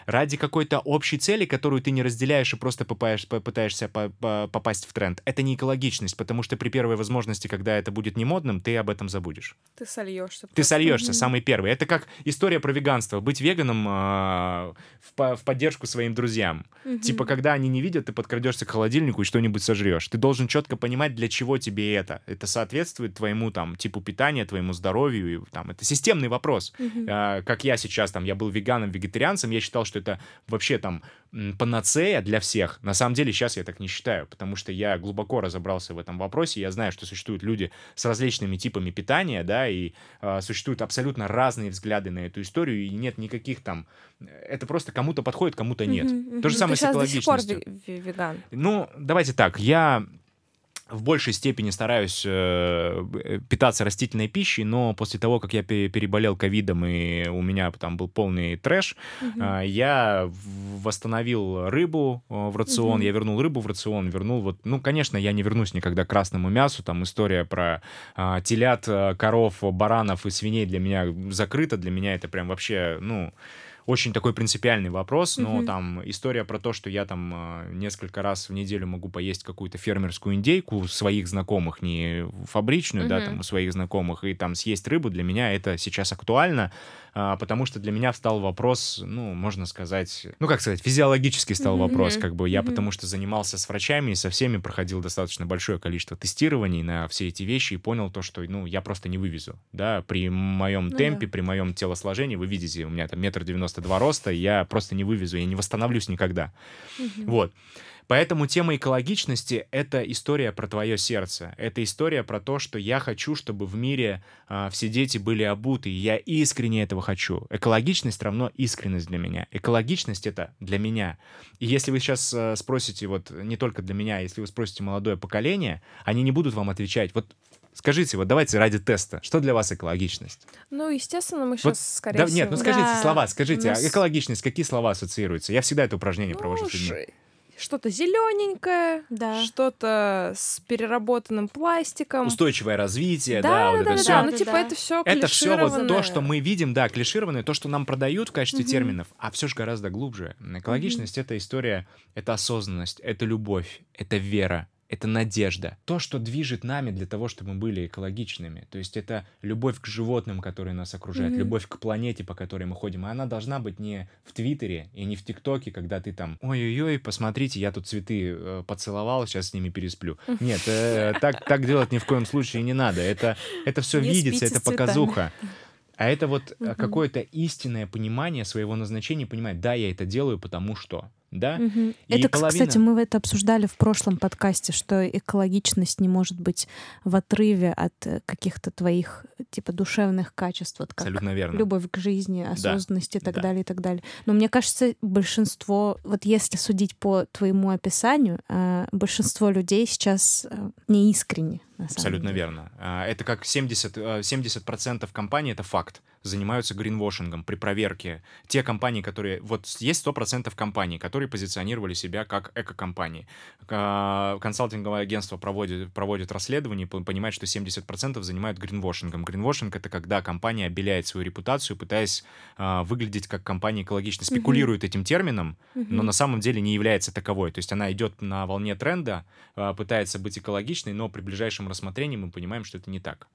Ради какой-то общей цели, которую ты не разделяешь и просто попаешь, пытаешься попасть в тренд. Это не экологичность, потому что при первой возможности, когда это будет не модным, ты об этом забудешь. Ты сольешься. Ты сольешься, самый первый. Это как история про веганство. Быть веганом э, в, в поддержку своим друзьям. Mm-hmm. Типа, когда они не видят, ты подкрадешься к холодильнику и что-нибудь сожрешь. Ты должен четко понимать, для чего тебе это. Это соответствует твоему там типу питания, твоему здоровью. И, там, это системный вопрос. Mm-hmm. Э, как я сейчас, там, я был веганом, вегетарианцем, я считал, что это вообще там панацея для всех. На самом деле сейчас я так не считаю, потому что я глубоко разобрался в этом вопросе. Я знаю, что существуют люди с различными типами питания, да, и э, существуют абсолютно разные взгляды на эту историю, и нет никаких там... Это просто кому-то подходит, кому-то нет. То же самое Ты с экологичностью. До сих пор веган. Ну, давайте так, я в большей степени стараюсь э, питаться растительной пищей, но после того, как я переболел ковидом и у меня там был полный трэш, угу. э, я восстановил рыбу э, в рацион, угу. я вернул рыбу в рацион, вернул вот, ну, конечно, я не вернусь никогда к красному мясу, там история про э, телят, э, коров, баранов и свиней для меня закрыта, для меня это прям вообще, ну очень такой принципиальный вопрос, но mm-hmm. там история про то, что я там э, несколько раз в неделю могу поесть какую-то фермерскую индейку своих знакомых, не фабричную, mm-hmm. да, там у своих знакомых, и там съесть рыбу, для меня это сейчас актуально, а, потому что для меня встал вопрос, ну, можно сказать, ну, как сказать, физиологический стал вопрос, как бы. Я потому что занимался с врачами и со всеми проходил достаточно большое количество тестирований на все эти вещи и понял то, что, ну, я просто не вывезу, да, при моем ну, темпе, да. при моем телосложении, вы видите, у меня там метр девяносто два роста, я просто не вывезу, я не восстановлюсь никогда, вот. Поэтому тема экологичности — это история про твое сердце. Это история про то, что я хочу, чтобы в мире э, все дети были обуты, и я искренне этого хочу. Экологичность равно искренность для меня. Экологичность — это для меня. И если вы сейчас э, спросите, вот не только для меня, если вы спросите молодое поколение, они не будут вам отвечать. Вот Скажите, вот давайте ради теста, что для вас экологичность? Ну, естественно, мы сейчас, вот, скорее да, всего... Нет, ну скажите да. слова, скажите, ну, а экологичность, какие слова ассоциируются? Я всегда это упражнение ну, провожу с людьми что-то зелененькое, да. что-то с переработанным пластиком. Устойчивое развитие, да, да, да вот да, это да, все. Да, ну, типа, да. это все Это все вот то, что мы видим, да, клишированное, то, что нам продают в качестве угу. терминов, а все же гораздо глубже. Экологичность угу. это история, это осознанность, это любовь, это вера, это надежда. То, что движет нами для того, чтобы мы были экологичными. То есть это любовь к животным, которые нас окружают, mm-hmm. любовь к планете, по которой мы ходим. И она должна быть не в Твиттере и не в ТикТоке, когда ты там, ой-ой-ой, посмотрите, я тут цветы э, поцеловал, сейчас с ними пересплю. Нет, э, так, так делать ни в коем случае не надо. Это, это все видится, это показуха. А это вот угу. какое-то истинное понимание своего назначения, понимать, да, я это делаю, потому что да? Угу. Это, половина... кстати, мы это обсуждали в прошлом подкасте, что экологичность не может быть в отрыве от э, каких-то твоих типа душевных качеств, вот как Абсолютно верно. любовь к жизни, осознанность да. и так да. далее, и так далее. Но мне кажется, большинство, вот если судить по твоему описанию, э, большинство людей сейчас э, не искренне. Абсолютно деле. верно. А, это как 70%, 70% компаний, это факт, занимаются гринвошингом при проверке. Те компании, которые... Вот есть 100% компаний, которые позиционировали себя как эко-компании. Консалтинговое агентство проводит, проводит расследование и понимает, что 70% занимают гринвошингом. Гринвошинг — это когда компания обеляет свою репутацию, пытаясь а, выглядеть как компания экологично. Спекулирует mm-hmm. этим термином, mm-hmm. но на самом деле не является таковой. То есть она идет на волне тренда, а, пытается быть экологичной, но при ближайшем рассмотрении мы понимаем, что это не так.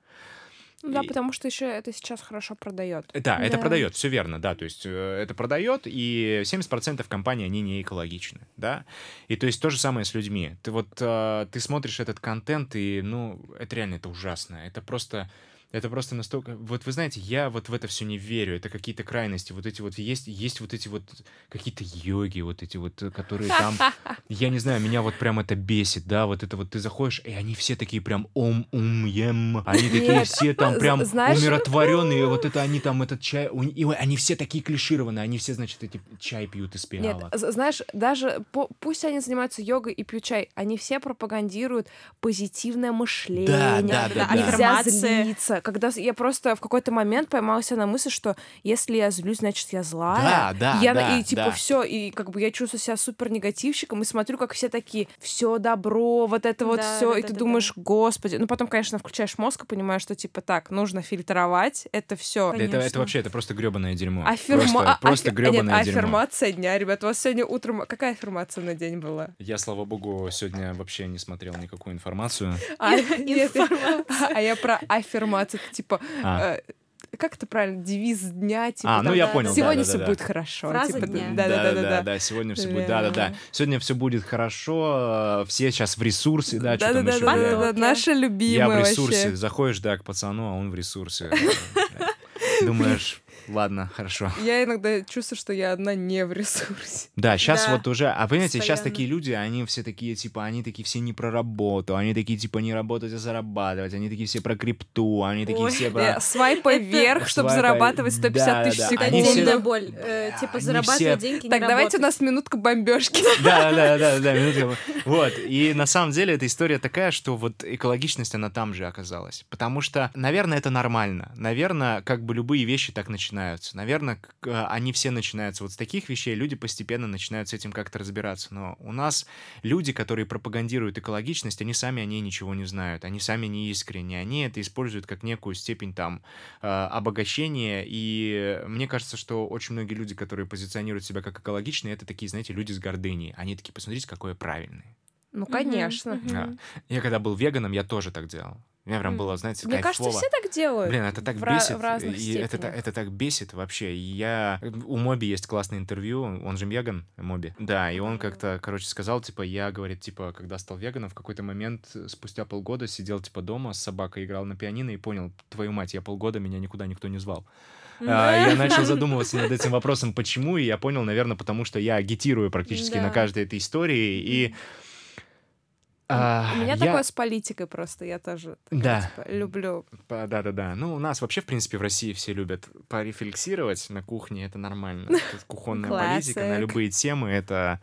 Ну да, и... потому что еще это сейчас хорошо продает. Да, да. это продает, все верно, да. То есть э, это продает, и 70% компаний, они не экологичны, да. И то есть то же самое с людьми. Ты вот, э, ты смотришь этот контент, и, ну, это реально, это ужасно. Это просто это просто настолько... Вот вы знаете, я вот в это все не верю. Это какие-то крайности. Вот эти вот... Есть, есть вот эти вот какие-то йоги, вот эти вот, которые там... <laughs> Я не знаю, меня вот прям это бесит, да, вот это вот ты заходишь, и они все такие прям ом ум ем они такие все там прям умиротворенные, вот это они там этот чай, и они все такие клишированные, они все, значит, эти чай пьют из пиала. Нет, знаешь, даже пусть они занимаются йогой и пьют чай, они все пропагандируют позитивное мышление, да, да, да, нельзя злиться, когда я просто в какой-то момент поймалась на мысль, что если я злюсь, значит, я злая. Да, да, я, да, И типа да. все, и как бы я чувствую себя супер негативщиком, и смотрю, как все такие, все добро, вот это вот Да, все, да, и да, ты да, думаешь, господи. Ну, потом, конечно, включаешь мозг и понимаешь, что типа так, нужно фильтровать это все. Да Это, это вообще, это просто гребаное дерьмо. Аффирма... Просто, а- просто аффи- гребаное Нет, дерьмо. аффирмация дня, ребят. У вас сегодня утром... Какая аффирмация на день была? Я, слава богу, сегодня вообще не смотрел никакую информацию. А, <laughs> а я про аффирмацию. Это типа... А. э, Как это правильно? Девиз дня, типа. А, ну там, я да, понял, Сегодня да, все да, да. будет хорошо. Фраза типа, дня. Да, да, да, да, да. да, сегодня все будет, Да. да, да. Сегодня все будет хорошо, э, все сейчас в ресурсе, да, что Да, да, там да, еще да, да, наша Я любимая в ресурсе. вообще. Заходишь, да, к пацану, а он в ресурсе. <laughs> Думаешь, ладно, хорошо. Я иногда чувствую, что я одна не в ресурсе. Да, сейчас Да, вот уже, а понимаете, сейчас постоянно. такие люди, они все такие, типа, они такие все не про работу, они такие, типа, не работать, а зарабатывать, они такие все про крипту, они такие Ой, все про... Свайпай Это- вверх, чтобы Свайпай, зарабатывать 150 да, тысяч да, секунд. они все- боль. Э, Типа зарабатывать все- деньги, не Так, давайте у работать. нас минутка бомбежки. <laughs> Да, да, да, да, минутка. Вот. И на самом деле эта история такая, что вот экологичность, она там же оказалась. Потому что, наверное, это нормально. Наверное, как бы любые вещи так начинаются. Наверное, они все начинаются вот с таких вещей, люди постепенно начинают с этим как-то разбираться. Но у нас люди, которые пропагандируют экологичность, они сами о ней ничего не знают. Они сами не искренне. Они это используют как некую степень там э, обогащения. И мне кажется, что очень многие люди, которые позиционируют себя как экологичные, это такие, знаете, люди с гордыней. Они такие, посмотрите, какой я правильный. Ну, конечно. мгм. Да. Я когда был веганом, я тоже так делал. Мне прям Мгм. было, знаете, Мне кажется, кайфово. все так делают. Блин, это так в бесит. в разных и это, степенях. это так бесит вообще. И Я... У Моби есть классное интервью, он же веган, Моби. Да, и он как-то, короче, сказал, типа, я, говорит, типа, когда стал веганом, в какой-то момент, э, спустя полгода, сидел, типа, дома с собакой, играл на пианино и понял, твою мать, я полгода, меня никуда никто не звал. А, Я начал задумываться над этим вопросом, почему, и я понял, наверное, потому что я агитирую практически на каждой этой истории, и... а, У меня я- такое с политикой просто, я тоже такая, Да. типа, люблю. Да-да-да. Ну, у нас вообще, в принципе, в России все любят порефлексировать на кухне, это нормально. <laughs> Кухонная политика на любые темы, это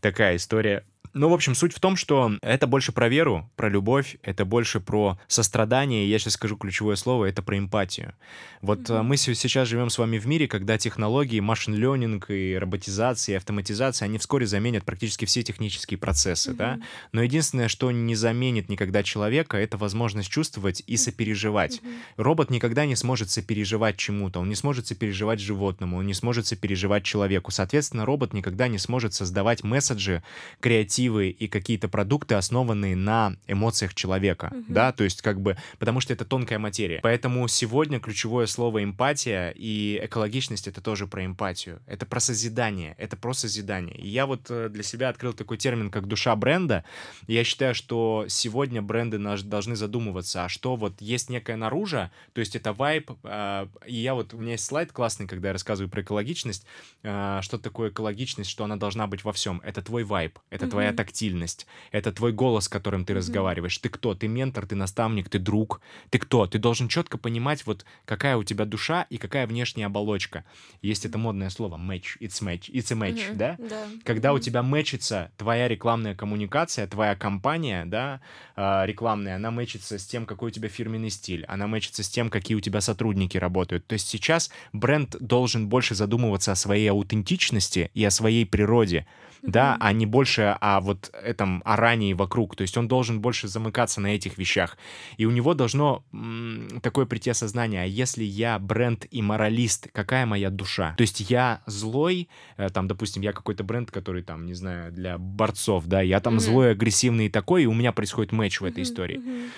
такая история. Ну, в общем, суть в том, что это больше про веру, про любовь, это больше про сострадание, я сейчас скажу ключевое слово, это про эмпатию. Вот а, мы се- сейчас живем с вами в мире, когда технологии, машин ленинг и роботизация, и автоматизация, они вскоре заменят практически все технические процессы, да? Но единственное, что не заменит никогда человека, это возможность чувствовать и сопереживать. Робот никогда не сможет сопереживать чему-то, он не сможет сопереживать животному, он не сможет сопереживать человеку. Соответственно, робот никогда не сможет создавать месседжи, креативы и какие-то продукты, основанные на эмоциях человека, да, то есть как бы, потому что это тонкая материя. Поэтому сегодня ключевое слово эмпатия и экологичность это тоже про эмпатию, это про созидание, это про созидание. И я вот э, для себя открыл такой термин, как душа бренда. Я считаю, что сегодня бренды должны задумываться, а что вот есть некое наружу, то есть это вайб, а, и я вот, у меня есть слайд классный, когда я рассказываю про экологичность, а, что такое экологичность, что она должна быть во всем. Это твой вайб, это твоя тактильность, это твой голос, которым ты разговариваешь. Ты кто? Ты ментор, ты наставник, ты друг. Ты кто? Ты должен четко понимать, вот какая у тебя душа и какая внешняя оболочка. Есть это модное слово match, it's match, it's a match, да? Да. Когда у тебя мэчится твоя рекламная коммуникация, твоя компания, да, а, рекламная, она мэчится с тем, какой у тебя фирменный стиль, она мэчится с тем, какие у тебя сотрудники работают. То есть сейчас бренд должен больше задумываться о своей аутентичности и о своей природе, да, а не больше о вот этом орании вокруг. То есть он должен больше замыкаться на этих вещах. И у него должно м, такое прийти осознание, а если я бренд и моралист, какая моя душа? То есть я злой, э, там, допустим, я какой-то бренд, который там, не знаю, для борцов, да, я там Мгм. злой, агрессивный и такой, и у меня происходит матч в этой истории. Мгм.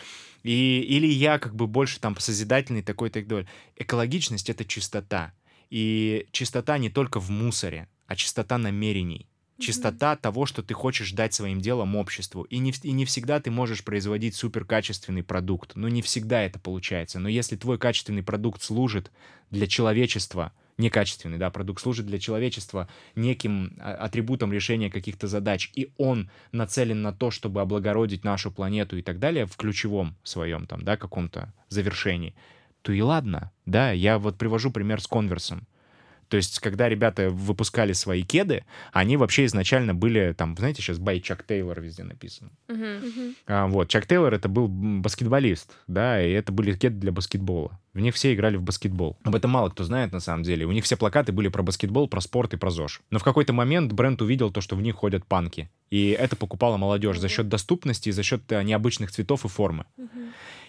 И, или я как бы больше там созидательный такой и так далее. Экологичность — это чистота. И чистота не только в мусоре, а чистота намерений. Чистота того, что ты хочешь дать своим делом обществу. И не, и не всегда ты можешь производить суперкачественный продукт. Ну, не всегда это получается. Но если твой качественный продукт служит для человечества, некачественный, да, продукт служит для человечества неким а, атрибутом решения каких-то задач, и он нацелен на то, чтобы облагородить нашу планету и так далее в ключевом своем там, да, каком-то завершении, то и ладно, да, я вот привожу пример с конверсом. То есть, когда ребята выпускали свои кеды, они вообще изначально были, там, знаете, сейчас бай Чак Тейлор везде написано. Мгм. А, вот, Чак Тейлор это был баскетболист, да, и это были кеды для баскетбола. В них все играли в баскетбол. Об этом мало кто знает на самом деле. У них все плакаты были про баскетбол, про спорт и про ЗОЖ. Но в какой-то момент бренд увидел то, что в них ходят панки. И это покупала молодежь за счет доступности и за счет э, необычных цветов и формы.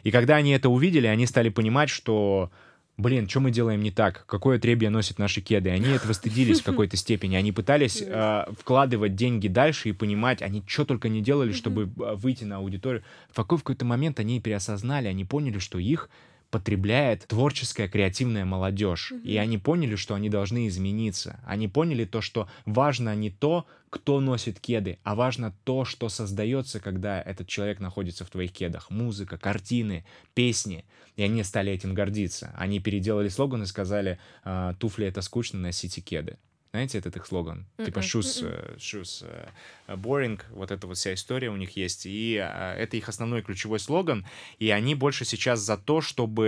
И когда они это увидели, они стали понимать, что блин, что мы делаем не так? Какое требие носят наши кеды? Они этого стыдились в <laughs> какой-то степени. Они пытались э, вкладывать деньги дальше и понимать, они что только не делали, чтобы э, выйти на аудиторию. В какой-то момент они переосознали, они поняли, что их потребляет творческая, креативная молодежь. И они поняли, что они должны измениться. Они поняли то, что важно не то, кто носит кеды, а важно то, что создается, когда этот человек находится в твоих кедах. Музыка, картины, песни. И они стали этим гордиться. Они переделали слоган и сказали, «А, туфли это скучно, носите кеды. Знаете этот их слоган? Типа Мгм. shoes, э, shoes э, boring, вот эта вот вся история у них есть. И э, это их основной ключевой слоган. И они больше сейчас за то, чтобы...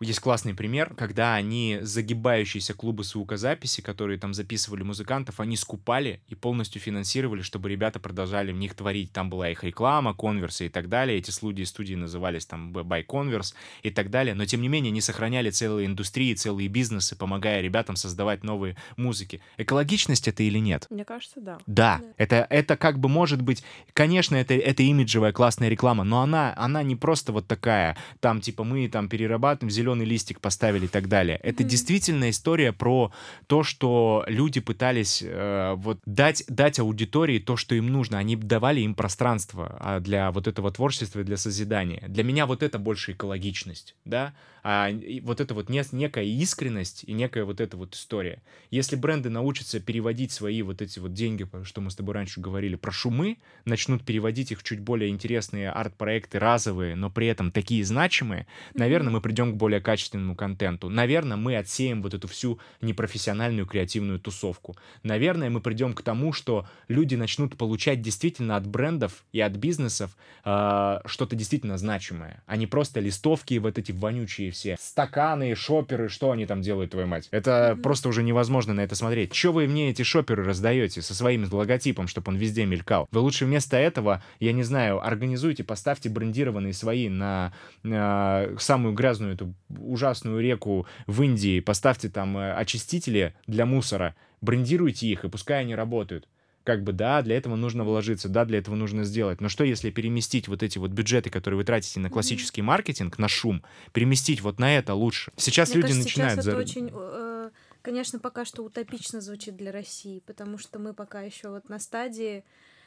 Есть классный пример, когда они загибающиеся клубы звукозаписи, которые там записывали музыкантов, они скупали и полностью финансировали, чтобы ребята продолжали в них творить. Там была их реклама, конверсы и так далее. Эти студии, студии назывались там by Converse и так далее. Но тем не менее они сохраняли целые индустрии, целые бизнесы, помогая ребятам создавать новые музыки. Экологичность это или нет? Мне кажется, да. Да, это, это как бы может быть, конечно, это, это имиджевая классная реклама, но она, она не просто вот такая, там типа мы там перерабатываем, зеленый листик поставили и так далее. Это действительно история про то, что люди пытались э, вот дать, дать аудитории то, что им нужно. Они давали им пространство а, для вот этого творчества и для созидания. Для меня вот это больше экологичность, да, а и вот это вот не- некая искренность и некая вот эта вот история. Если бренды научатся переводить свои вот эти вот деньги, что мы с тобой раньше говорили, про шумы, начнут переводить их в чуть более интересные арт-проекты, разовые, но при этом такие значимые, наверное, мы придем к более качественному контенту. Наверное, мы отсеем вот эту всю непрофессиональную креативную тусовку. Наверное, мы придем к тому, что люди начнут получать действительно от брендов и от бизнесов э, что-то действительно значимое, а не просто листовки вот эти вонючие все, стаканы, шоперы, что они там делают, твою мать. Это просто уже невозможно на это смотреть. Че вы мне эти шоперы раздаете со своим логотипом, чтобы он везде мелькал? Вы лучше вместо этого, я не знаю, организуйте, поставьте брендированные свои на, э, самую грязную эту ужасную реку в Индии, поставьте там э, очистители для мусора, брендируйте их, и пускай они работают как бы да, для этого нужно вложиться, да, для этого нужно сделать. Но что если переместить вот эти вот бюджеты, которые вы тратите на классический маркетинг, на шум, переместить вот на это лучше? Сейчас Мне люди кажется, начинают... сейчас это за- очень, э, конечно, пока что утопично звучит для России, потому что мы пока еще вот на стадии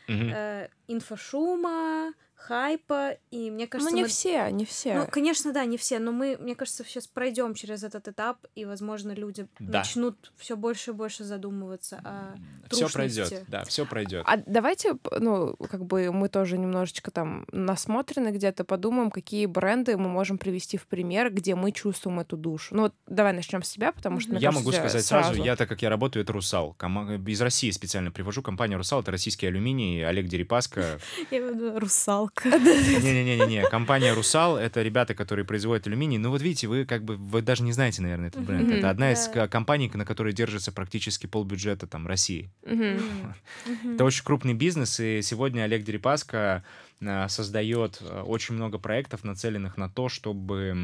Мгм. э, инфошума, хайпа, и мне кажется, ну, не мы- все, не все. Ну, конечно, да, не все, но мы, мне кажется, сейчас пройдем через этот этап, и, возможно, люди Да. начнут все больше и больше задумываться о Все пройдет, да, все пройдет. А давайте, ну, как бы мы тоже немножечко там насмотрены где-то, подумаем, какие бренды мы можем привести в пример, где мы чувствуем эту душу. Ну, вот давай начнем с себя, потому что, мне Я кажется, могу сказать сразу, я так как я работаю, это Русал. Кома- Из России специально привожу компанию Русал, это российский алюминий, Олег Дерипаска. <laughs> Я виду русалка. <laughs> Не-не-не-не, компания Русал, это ребята, которые производят алюминий. Ну вот видите, вы как бы, вы даже не знаете, наверное, этот бренд. Это одна из компаний, на которой держится практически полбюджета там России. Это очень крупный бизнес, и сегодня Олег Дерипаска а, создает а, очень много проектов, нацеленных на то, чтобы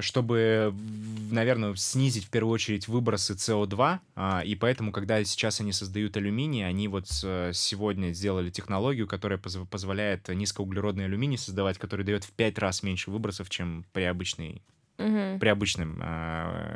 чтобы, наверное, снизить в первую очередь выбросы СО2, а, и поэтому, когда сейчас они создают алюминий, они вот с- сегодня сделали технологию, которая позв- позволяет низкоуглеродный алюминий создавать, который дает в пять раз меньше выбросов, чем при обычной Мгм. при обычных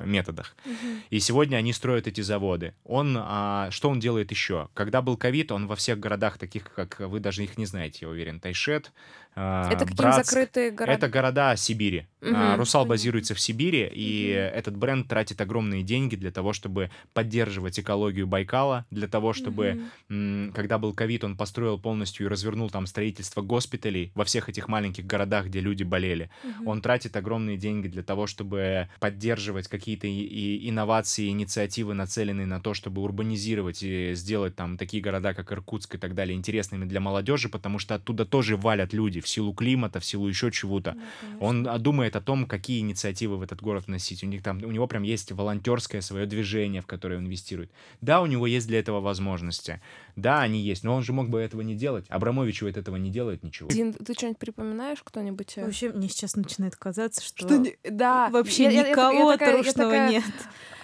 методах. Мгм. И сегодня они строят эти заводы. Он, а, что он делает еще? Когда был ковид, он во всех городах, таких как вы даже их не знаете, я уверен, Тайшет, а, Это какие закрытые города? это города Сибири. А, Русал понятно. базируется в Сибири, и этот бренд тратит огромные деньги для того, чтобы поддерживать экологию Байкала, для того, чтобы, м, когда был ковид, он построил полностью и развернул там строительство госпиталей во всех этих маленьких городах, где люди болели. Мгм. Он тратит огромные деньги для того, чтобы поддерживать какие-то и- инновации, инициативы, нацеленные на то, чтобы урбанизировать и сделать там такие города, как Иркутск и так далее, интересными для молодежи, потому что оттуда тоже валят люди в силу климата, в силу еще чего-то. Да, конечно. Он а, думает думает о том, какие инициативы в этот город вносить. У них там, у него прям есть волонтерское свое движение, в которое он инвестирует. Да, у него есть для этого возможности. Да, они есть, но он же мог бы этого не делать. Абрамович ведь этого не делает ничего. Дин, ты что-нибудь припоминаешь кто-нибудь? э? Вообще, мне сейчас начинает казаться, что, Что не- да, вообще я- я- я- никого я такая- я трушного такая, нет.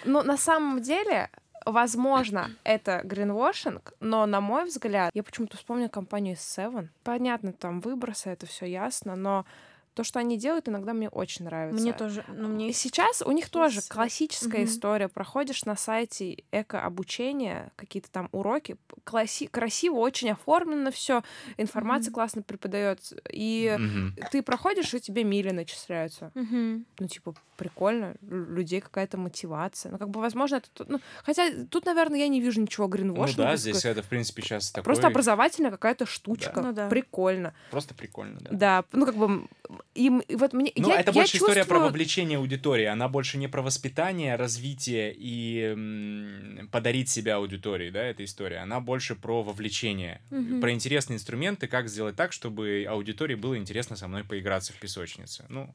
Ну, на самом деле, возможно, это гринвошинг, но, на мой взгляд, я почему-то вспомнила компанию Seven. Понятно, там выбросы, это все ясно, но то, что они делают, иногда мне очень нравится. Мне тоже, ну, мне И сейчас у них тоже классическая мгм. история. Проходишь на сайте эко-обучения, какие-то там уроки, класси- красиво, очень оформлено все, информация Мгм. классно преподается. И Мгм. ты проходишь, и тебе мили начисляются. Мгм. Ну, типа, прикольно, лю- людей какая-то мотивация. Ну, как бы, возможно, это... Ну, хотя тут, наверное, я не вижу ничего Ну гринвошинга. да, здесь это, в принципе, сейчас такой... Просто образовательная какая-то штучка. Ну да. Прикольно. Просто прикольно, да. Да, ну, как бы... Им, вот мне... Ну, я, это я больше история про чувствую- вовлечение аудитории. Она больше не про воспитание, развитие и м, подарить себя аудитории, да, эта история. Она больше про вовлечение, Мгм. про интересные инструменты, как сделать так, чтобы аудитории было интересно со мной поиграться в песочнице. Ну,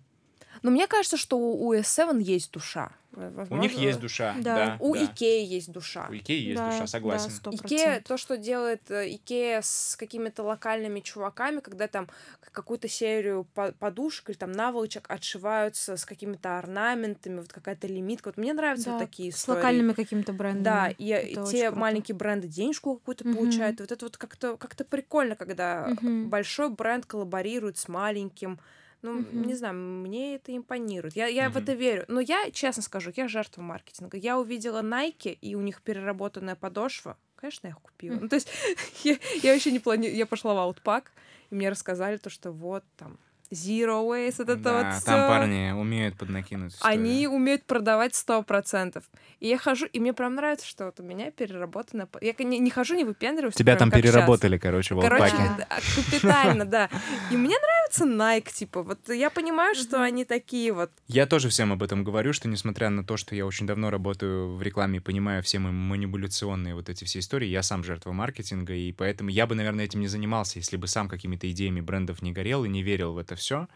Но мне кажется, что у S7 есть душа. у них Возможно, есть душа, Да. да. У да. Икеи есть душа. У Икеи есть Да, душа, да, согласен. сто Икея, то, что делает э, Икея с какими-то локальными чуваками, когда там какую-то серию по- подушек или там наволочек отшиваются с какими-то орнаментами, вот какая-то лимитка. Вот мне нравятся вот Да, такие С истории. локальными какими-то брендами. Да, и, и те круто. маленькие бренды денежку какую-то Мгм. получают. Вот это вот как-то как прикольно, когда Мгм. большой бренд коллаборирует с маленьким. Ну, Мгм. не знаю, мне это импонирует. Я, я в Мгм. это верю. Но я, честно скажу, я жертва маркетинга. Я увидела Nike, и у них переработанная подошва. Конечно, я их купила. Мгм. Ну, то есть <laughs> я, я вообще не планирую. Я пошла в Outpack, и мне рассказали то, что вот там Zero Waste, вот это Да, вот там всё. парни умеют поднакинуть. историю. Они умеют продавать сто процентов. И я хожу, и мне прям нравится, что вот у меня переработанная... по- Я не, не хожу, не выпендриваюсь. Тебя прям там переработали, короче, в Короче, да, капитально, да. И мне нравится <laughs> Nike, типа, вот я понимаю, что они такие вот. Я тоже всем об этом говорю, что несмотря на то, что я очень давно работаю в рекламе и понимаю все мои манипуляционные вот эти все истории, я сам жертва маркетинга, и поэтому я бы, наверное, этим не занимался, если бы сам какими-то идеями брендов не горел и не верил в это все.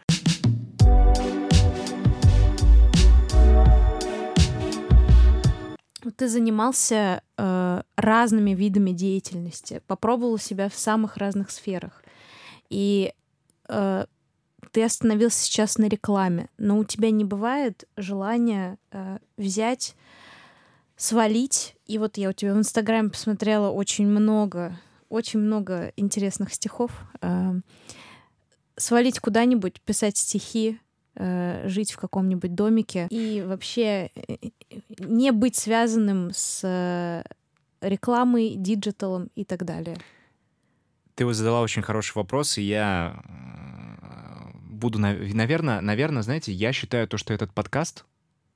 Вот Ты занимался э, разными видами деятельности, попробовал себя в самых разных сферах. И э, ты остановился сейчас на рекламе, но у тебя не бывает желания э, взять, свалить. И вот я у тебя в Инстаграме посмотрела очень много, очень много интересных стихов. Э, свалить куда-нибудь, писать стихи, э, жить в каком-нибудь домике и вообще э, не быть связанным с э, рекламой, диджиталом и так далее. Ты вот задала очень хороший вопрос, и я буду, наверное, наверное, знаете, я считаю то, что этот подкаст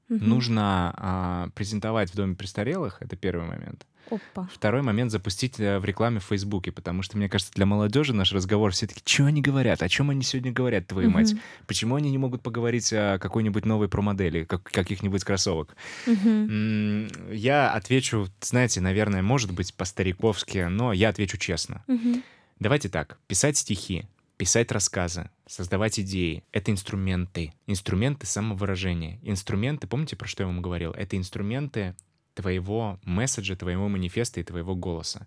Мгм. нужно а, презентовать в Доме престарелых, это первый момент. Опа. Второй момент запустить э, в рекламе в Фейсбуке, потому что, мне кажется, для молодежи наш разговор все таки что они говорят, о чем они сегодня говорят, твою мать? Мгм. Почему они не могут поговорить о какой-нибудь новой промодели, как, каких-нибудь кроссовок? М, Я отвечу, знаете, наверное, может быть по-стариковски, но я отвечу честно. Мгм. Давайте так, писать стихи, писать рассказы, создавать идеи — это инструменты. Инструменты самовыражения. Инструменты, помните, про что я вам говорил? Это инструменты твоего месседжа, твоего манифеста и твоего голоса.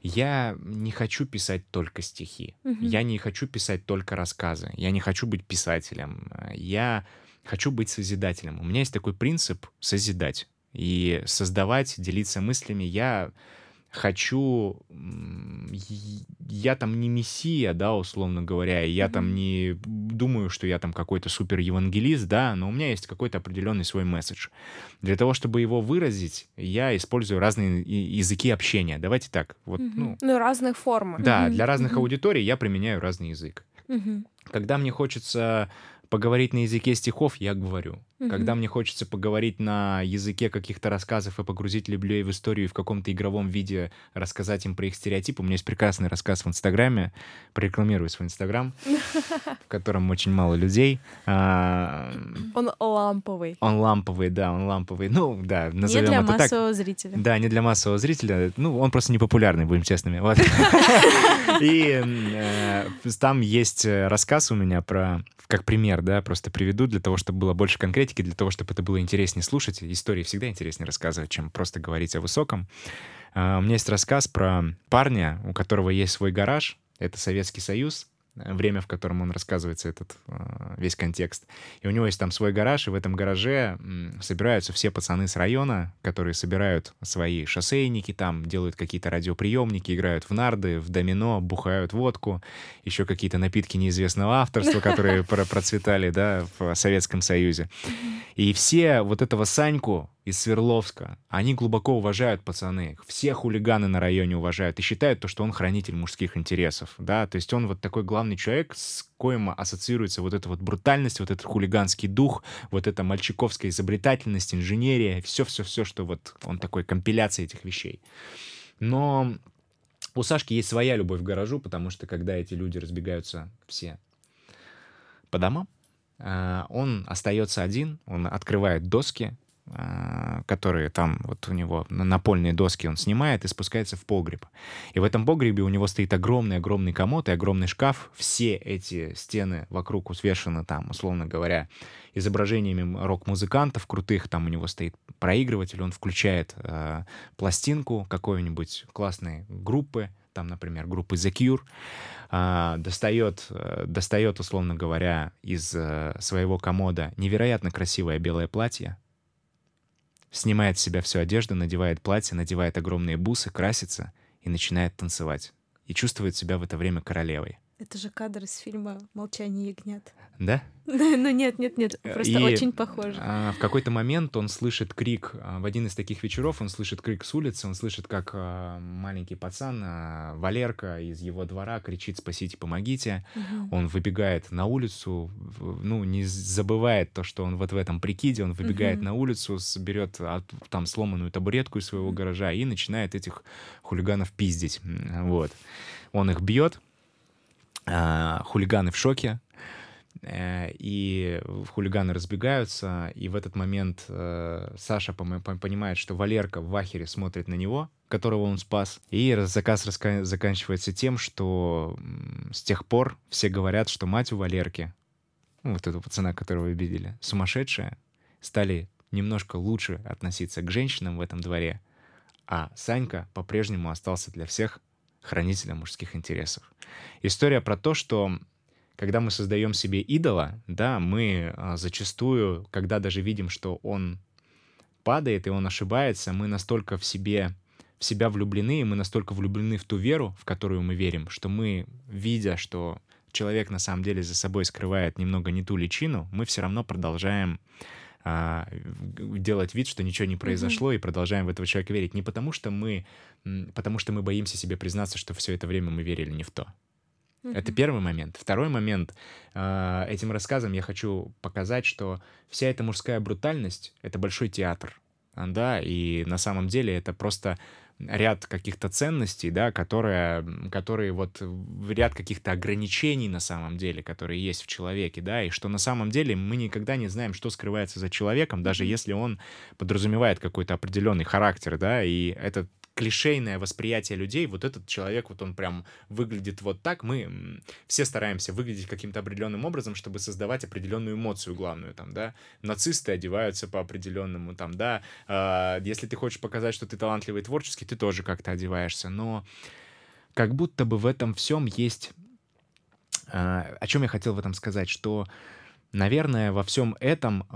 Я не хочу писать только стихи. Мгм. Я не хочу писать только рассказы. Я не хочу быть писателем. Я хочу быть созидателем. У меня есть такой принцип — созидать. И создавать, делиться мыслями. Я хочу... Я там не мессия, да, условно говоря, и я там Мгм. не думаю, что я там какой-то супер евангелист, да, но у меня есть какой-то определенный свой месседж. Для того, чтобы его выразить, я использую разные языки общения. Давайте так, вот, Мгм. ну, Ну, и разные формы. да, Мгм, для разных аудиторий я применяю разный язык. Когда мне хочется поговорить на языке стихов, я говорю. Mm-hmm. Когда мне хочется поговорить на языке каких-то рассказов и погрузить людей в историю и в каком-то игровом виде рассказать им про их стереотипы. У меня есть прекрасный рассказ в Инстаграме. Прорекламирую свой Инстаграм, в котором очень мало людей. А, он ламповый. Он ламповый, да, он ламповый. Ну, да, назовем Не для это массового так. зрителя. Да, не для массового зрителя. Ну, он просто не популярный, будем честными. <laughs> И э, там есть рассказ у меня про как пример, да, просто приведу для того, чтобы было больше конкретики, для того, чтобы это было интереснее слушать. Истории всегда интереснее рассказывать, чем просто говорить о высоком. Uh, у меня есть рассказ про парня, у которого есть свой гараж. Это Советский Союз время, в котором он рассказывается, этот э, весь контекст. И у него есть там свой гараж, и в этом гараже собираются все пацаны с района, которые собирают свои шоссейники там, делают какие-то радиоприемники, играют в нарды, в домино, бухают водку, еще какие-то напитки неизвестного авторства, которые процветали, да, в Советском Союзе. И все вот этого Саньку из Свердловска, они глубоко уважают пацаны. Все хулиганы на районе уважают и считают то, что он хранитель мужских интересов, да, то есть он вот такой главный человек, с коим ассоциируется вот эта вот брутальность, вот этот хулиганский дух, вот эта мальчиковская изобретательность, инженерия, все-все-все, что вот он такой компиляция этих вещей. Но у Сашки есть своя любовь к гаражу, потому что когда эти люди разбегаются все по домам, а, он остается один, он открывает доски, которые там вот у него на напольные доски он снимает и спускается в погреб. И в этом погребе у него стоит огромный-огромный комод и огромный шкаф. Все эти стены вокруг усвешены там, условно говоря, изображениями рок-музыкантов крутых. Там у него стоит проигрыватель, он включает э, пластинку какой-нибудь классной группы, там, например, группы The Cure, э, достает, э, достает, условно говоря, из э, своего комода невероятно красивое белое платье, снимает с себя всю одежду, надевает платье, надевает огромные бусы, красится и начинает танцевать. И чувствует себя в это время королевой. Это же кадр из фильма «Молчание ягнят». Да? <laughs> Ну нет, нет, нет, просто и, очень похоже. А, в какой-то момент он слышит крик, а, в один из таких вечеров он слышит крик с улицы, он слышит, как а, маленький пацан, а, Валерка из его двора кричит «Спасите, помогите!». Угу. Он выбегает на улицу, ну, не забывает то, что он вот в этом прикиде, он выбегает угу. на улицу, берет там сломанную табуретку из своего гаража и начинает этих хулиганов пиздить. Вот. Он их бьет, хулиганы в шоке, Э, и хулиганы разбегаются, и в этот момент э, Саша понимает, что Валерка в Вахере смотрит на него, которого он спас, и заказ заканчивается тем, что с тех пор все говорят, что мать у Валерки, ну, вот этого пацана, которого вы видели, сумасшедшая, стали немножко лучше относиться к женщинам в этом дворе, а Санька по-прежнему остался для всех хранителем мужских интересов. История про то, что когда мы создаем себе идола, да, мы а, зачастую, когда даже видим, что он падает и он ошибается, мы настолько в себе в себя влюблены, и мы настолько влюблены в ту веру, в которую мы верим, что мы, видя, что человек на самом деле за собой скрывает немного не ту личину, мы все равно продолжаем а, делать вид, что ничего не произошло, mm-hmm. и продолжаем в этого человека верить. Не потому что мы, потому что мы боимся себе признаться, что все это время мы верили не в то. Mm-hmm. Это первый момент. Второй момент. Э, этим рассказом я хочу показать, что вся эта мужская брутальность — это большой театр. Да, и на самом деле это просто ряд каких-то ценностей, да, которые, которые вот ряд каких-то ограничений на самом деле, которые есть в человеке, да, и что на самом деле мы никогда не знаем, что скрывается за человеком, даже если он подразумевает какой-то определенный характер, да, и этот клишейное восприятие людей, вот этот человек, вот он прям выглядит вот так, мы все стараемся выглядеть каким-то определенным образом, чтобы создавать определенную эмоцию главную, там, да, нацисты одеваются по определенному, там, да, э, если ты хочешь показать, что ты талантливый творческий, ты тоже как-то одеваешься, но как будто бы в этом всем есть, э, о чем я хотел в этом сказать, что наверное, во всем этом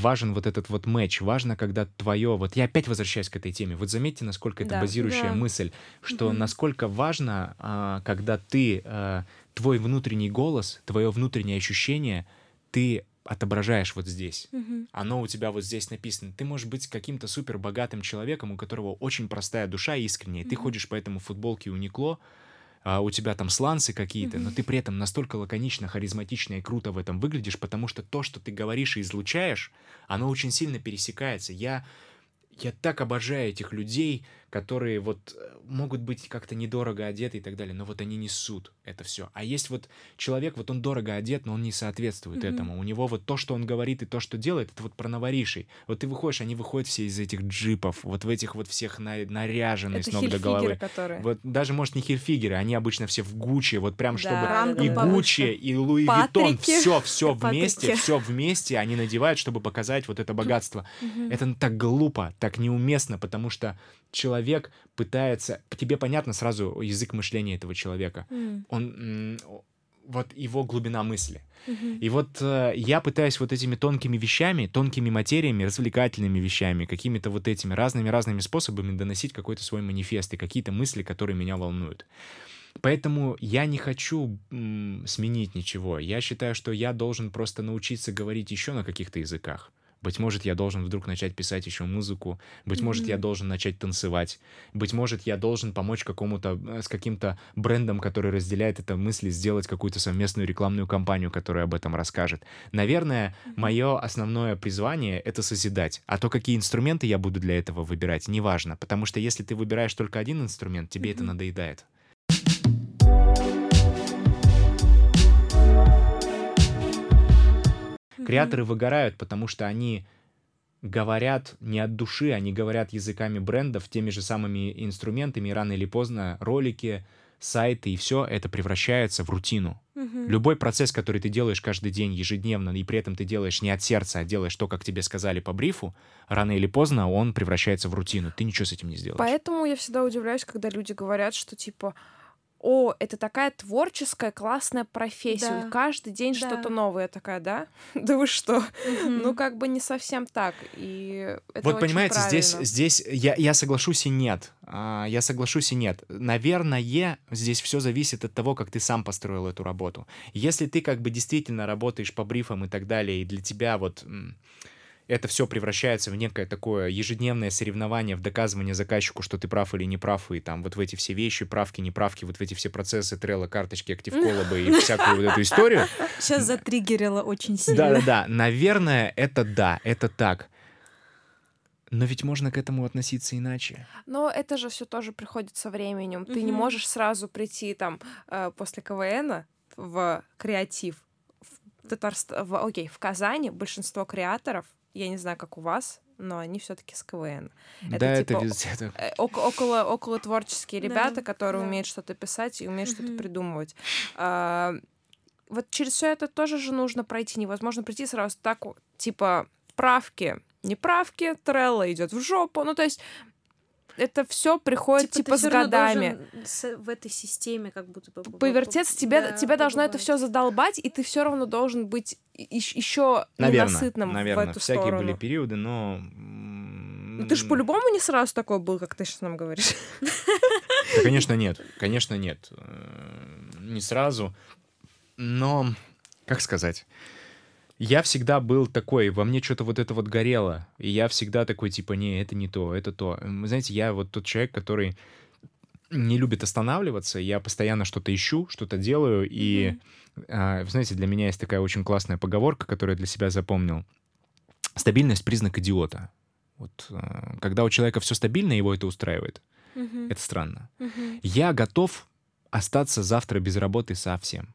важен вот этот вот матч. Важно, когда твое... Вот я опять возвращаюсь к этой теме. Вот заметьте, насколько это да, базирующая да. мысль, что mm-hmm. насколько важно, а, когда ты... А, твой внутренний голос, твое внутреннее ощущение, ты отображаешь вот здесь. Mm-hmm. Оно у тебя вот здесь написано. Ты можешь быть каким-то супер богатым человеком, у которого очень простая душа искренняя. Mm-hmm. Ты ходишь по этому футболке Уникло, а у тебя там сланцы какие-то, но ты при этом настолько лаконично, харизматично и круто в этом выглядишь, потому что то, что ты говоришь и излучаешь, оно очень сильно пересекается. Я я так обожаю этих людей, которые вот э, могут быть как-то недорого одеты и так далее, но вот они несут это все. А есть вот человек, вот он дорого одет, но он не соответствует mm-hmm. этому. У него вот то, что он говорит и то, что делает, это вот про новоришей. Вот ты выходишь, они выходят все из этих джипов, вот в этих вот всех на, наряженные это с ног до головы. Которые... Вот даже, может, не хильфигеры, они обычно все в Гуччи, вот прям, чтобы да, и Гуччи, и Луи Виттон, все, все <laughs> вместе, все вместе они надевают, чтобы показать вот это богатство. Mm-hmm. Это так глупо, так неуместно, потому что человек пытается... Тебе понятно сразу язык мышления этого человека. Mm. Он... Вот его глубина мысли. Mm-hmm. И вот э, я пытаюсь вот этими тонкими вещами, тонкими материями, развлекательными вещами, какими-то вот этими разными-разными способами доносить какой-то свой манифест и какие-то мысли, которые меня волнуют. Поэтому я не хочу м, сменить ничего. Я считаю, что я должен просто научиться говорить еще на каких-то языках. Быть может, я должен вдруг начать писать еще музыку. Быть mm-hmm. может, я должен начать танцевать. Быть может, я должен помочь какому-то э, с каким-то брендом, который разделяет это мысли, сделать какую-то совместную рекламную кампанию, которая об этом расскажет. Наверное, mm-hmm. мое основное призвание — это созидать. А то, какие инструменты я буду для этого выбирать, неважно. Потому что если ты выбираешь только один инструмент, тебе mm-hmm. это надоедает. Креаторы выгорают, потому что они говорят не от души, они говорят языками брендов, теми же самыми инструментами, и рано или поздно ролики, сайты и все это превращается в рутину. Угу. Любой процесс, который ты делаешь каждый день, ежедневно, и при этом ты делаешь не от сердца, а делаешь то, как тебе сказали по брифу, рано или поздно он превращается в рутину. Ты ничего с этим не сделаешь. Поэтому я всегда удивляюсь, когда люди говорят, что типа о, это такая творческая, классная профессия. Да. Каждый день да. что-то новое. Такая, да? <laughs> да вы что? Угу. Ну, как бы не совсем так. И это вот понимаете, правильно. здесь, здесь я, я соглашусь и нет. А, я соглашусь и нет. Наверное, здесь все зависит от того, как ты сам построил эту работу. Если ты как бы действительно работаешь по брифам и так далее, и для тебя вот это все превращается в некое такое ежедневное соревнование в доказывание заказчику, что ты прав или не прав, и там вот в эти все вещи, правки, неправки, вот в эти все процессы, трелла, карточки, актив коллаба и всякую вот эту историю. Сейчас затриггерила очень сильно. Да-да-да, наверное, это да, это так. Но ведь можно к этому относиться иначе. Но это же все тоже приходит со временем. Ты не можешь сразу прийти там э, после КВН в креатив. В Татарст... в, окей, в Казани большинство креаторов я не знаю, как у вас, но они все-таки с КВН. Это, да, типа, это везде так. Э, около, около творческие ребята, да, которые да. умеют что-то писать и умеют что-то придумывать. А, вот через все это тоже же нужно пройти. Невозможно прийти сразу так, типа, правки, неправки, Трелла идет в жопу. Ну, то есть это все приходит типа, типа с годами. С, в этой системе как будто бы повертеться, тебе да, тебя должно это все задолбать, и ты все равно должен быть еще ненасытным наверное, в эту всякие сторону. были периоды, но ну, ты же по-любому не сразу такой был, как ты сейчас нам говоришь. Да, конечно, нет. Конечно, нет. Э, не сразу. Но, как сказать, я всегда был такой, во мне что-то вот это вот горело, и я всегда такой, типа, не, это не то, это то. Вы знаете, я вот тот человек, который не любит останавливаться, я постоянно что-то ищу, что-то делаю, и, mm-hmm. а, знаете, для меня есть такая очень классная поговорка, которую я для себя запомнил. Стабильность — признак идиота. Вот, а, когда у человека все стабильно, его это устраивает. Mm-hmm. Это странно. Mm-hmm. Я готов остаться завтра без работы совсем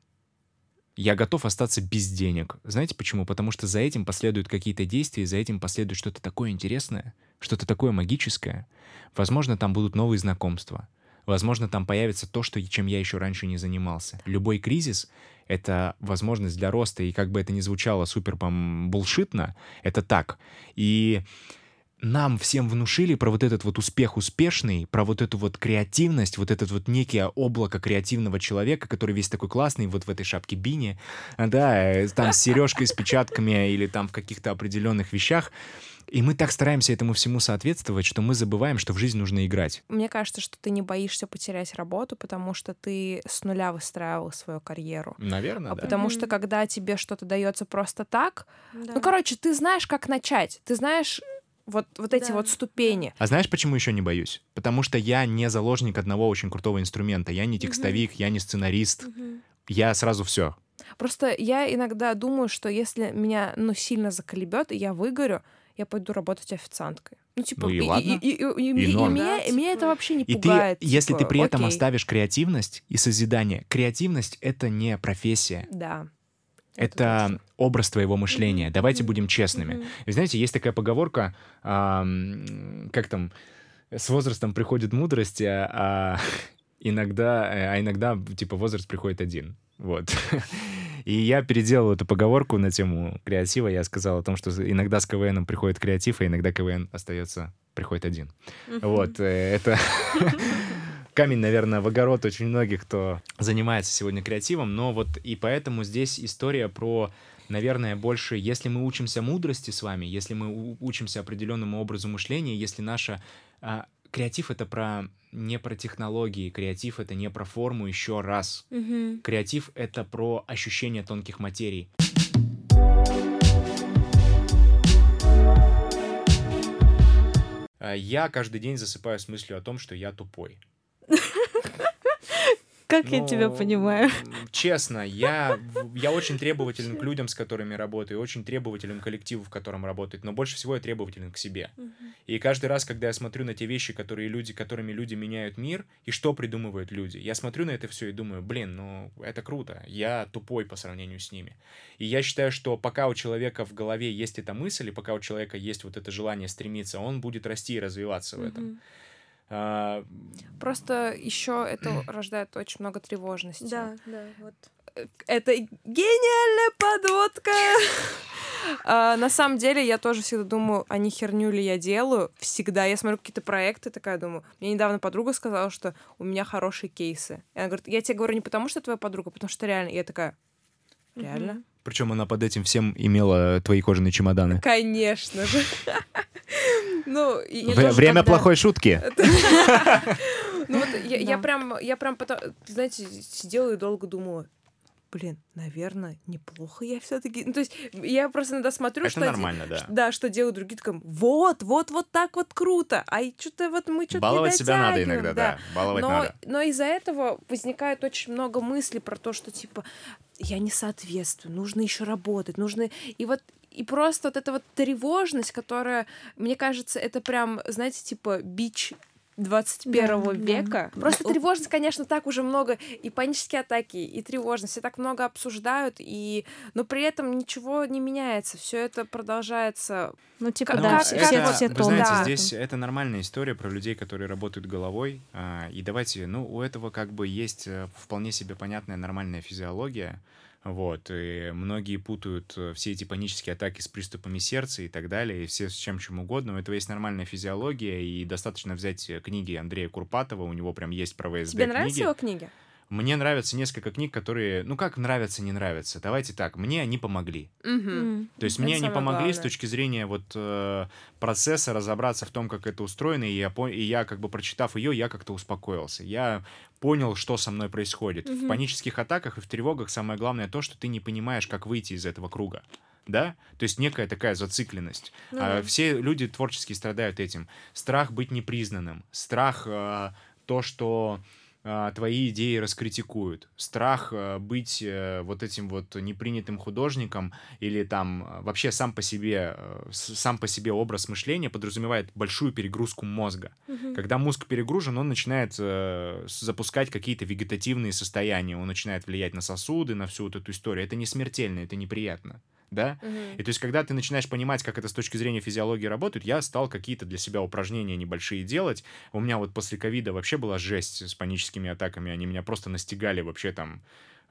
я готов остаться без денег. Знаете почему? Потому что за этим последуют какие-то действия, за этим последует что-то такое интересное, что-то такое магическое. Возможно, там будут новые знакомства. Возможно, там появится то, что, чем я еще раньше не занимался. Любой кризис — это возможность для роста, и как бы это ни звучало супер булшитно, это так. И нам всем внушили про вот этот вот успех успешный, про вот эту вот креативность, вот этот вот некий облако креативного человека, который весь такой классный, вот в этой шапке Бини, да, э, там с сережкой, с печатками или там в каких-то определенных вещах. И мы так стараемся этому всему соответствовать, что мы забываем, что в жизнь нужно играть. Мне кажется, что ты не боишься потерять работу, потому что ты с нуля выстраивал свою карьеру. Наверное, а да. Потому что когда тебе что-то дается просто так, да. ну, короче, ты знаешь, как начать. Ты знаешь, вот, вот эти да. вот ступени. А знаешь, почему еще не боюсь? Потому что я не заложник одного очень крутого инструмента. Я не текстовик, угу. я не сценарист. Угу. Я сразу все. Просто я иногда думаю, что если меня, ну, сильно заколебет, и я выгорю, я пойду работать официанткой. Ну, типа, ну, и, и, ладно. И, и, и, и, и, и, меня, да, типа... меня это вообще не и пугает. Ты, типа, если ты при этом окей. оставишь креативность и созидание, креативность — это не профессия. Да. Это, образ твоего мышления. Mm-hmm. Давайте mm-hmm. будем честными. Mm-hmm. Вы знаете, есть такая поговорка, э, как там, с возрастом приходит мудрость, а, а <laughs> иногда, а иногда, типа, возраст приходит один. Вот. <laughs> И я переделал эту поговорку на тему креатива. Я сказал о том, что иногда с КВНом приходит креатив, а иногда КВН остается, приходит один. Вот, э, это <laughs> камень, наверное, в огород очень многих, кто занимается сегодня креативом, но вот и поэтому здесь история про наверное, больше, если мы учимся мудрости с вами, если мы учимся определенному образу мышления, если наша а, креатив это про не про технологии, креатив это не про форму еще раз. Угу. Креатив это про ощущение тонких материй. А, я каждый день засыпаю с мыслью о том, что я тупой. Как ну, я тебя понимаю? Честно, я, я очень требователен к людям, с которыми работаю, очень требователен к коллективу, в котором работает, но больше всего я требователен к себе. И каждый раз, когда я смотрю на те вещи, которые люди, которыми люди меняют мир, и что придумывают люди, я смотрю на это все и думаю, блин, ну это круто, я тупой по сравнению с ними. И я считаю, что пока у человека в голове есть эта мысль, и пока у человека есть вот это желание стремиться, он будет расти и развиваться в этом. А... Просто еще это <clears throat> рождает очень много тревожности. Да, да, вот. Э, это гениальная подводка. а, на самом деле, я тоже всегда думаю, а не херню ли я делаю? Всегда. Я смотрю какие-то проекты, такая думаю. Мне недавно подруга сказала, что у меня хорошие кейсы. И она говорит, я тебе говорю не потому, что твоя подруга, а потому что реально. И я такая, реально? Причем она под этим всем имела твои кожаные чемоданы. Конечно же. Ну, Время плохой шутки. <laughs> Ну вот я прям, я прям потом, знаете, сидела и долго думала, блин, наверное, неплохо я все-таки. Ну, то есть я просто иногда смотрю, Это что нормально, да. Да, что делают другие, таком, вот, вот, вот так вот круто. А что-то вот мы что-то Баловать себя надо иногда, да. да. Баловать но, надо. Но из-за этого возникает очень много мыслей про то, что типа я не соответствую, нужно еще работать, нужно... И вот и просто вот эта вот тревожность, которая, мне кажется, это прям, знаете, типа бич 21 да, века. Да. Просто тревожность, конечно, так уже много, и панические атаки, и тревожность, все так много обсуждают, и... но при этом ничего не меняется, все это продолжается. Ну, типа, как, да, как, это, как, все Вы знаете, да. здесь это нормальная история про людей, которые работают головой, а, и давайте, ну, у этого как бы есть э, вполне себе понятная нормальная физиология, вот, и многие путают э, все эти панические атаки с приступами сердца и так далее, и все с чем чем угодно. У этого есть нормальная физиология, и достаточно взять э, книги Андрея Курпатова, у него прям есть про ВСД Тебе книги. нравятся его книги? Мне нравятся несколько книг, которые, ну как нравятся, не нравятся. Давайте так, мне они помогли. Угу. То есть это мне они помогли главное. с точки зрения вот э, процесса разобраться в том, как это устроено, и я, и я как бы прочитав ее, я как-то успокоился. Я понял, что со мной происходит. Угу. В панических атаках и в тревогах самое главное то, что ты не понимаешь, как выйти из этого круга да, то есть некая такая зацикленность. Ну, а, все люди творчески страдают этим. Страх быть непризнанным, страх а, то, что твои идеи раскритикуют. Страх а, быть а, вот этим вот непринятым художником или там а, вообще сам по себе, а, сам по себе образ мышления подразумевает большую перегрузку мозга. Угу. Когда мозг перегружен, он начинает а, запускать какие-то вегетативные состояния, он начинает влиять на сосуды, на всю вот эту историю. Это не смертельно, это неприятно да? Угу. И то есть, когда ты начинаешь понимать, как это с точки зрения физиологии работает, я стал какие-то для себя упражнения небольшие делать. У меня вот после ковида вообще была жесть с паническими атаками, они меня просто настигали вообще там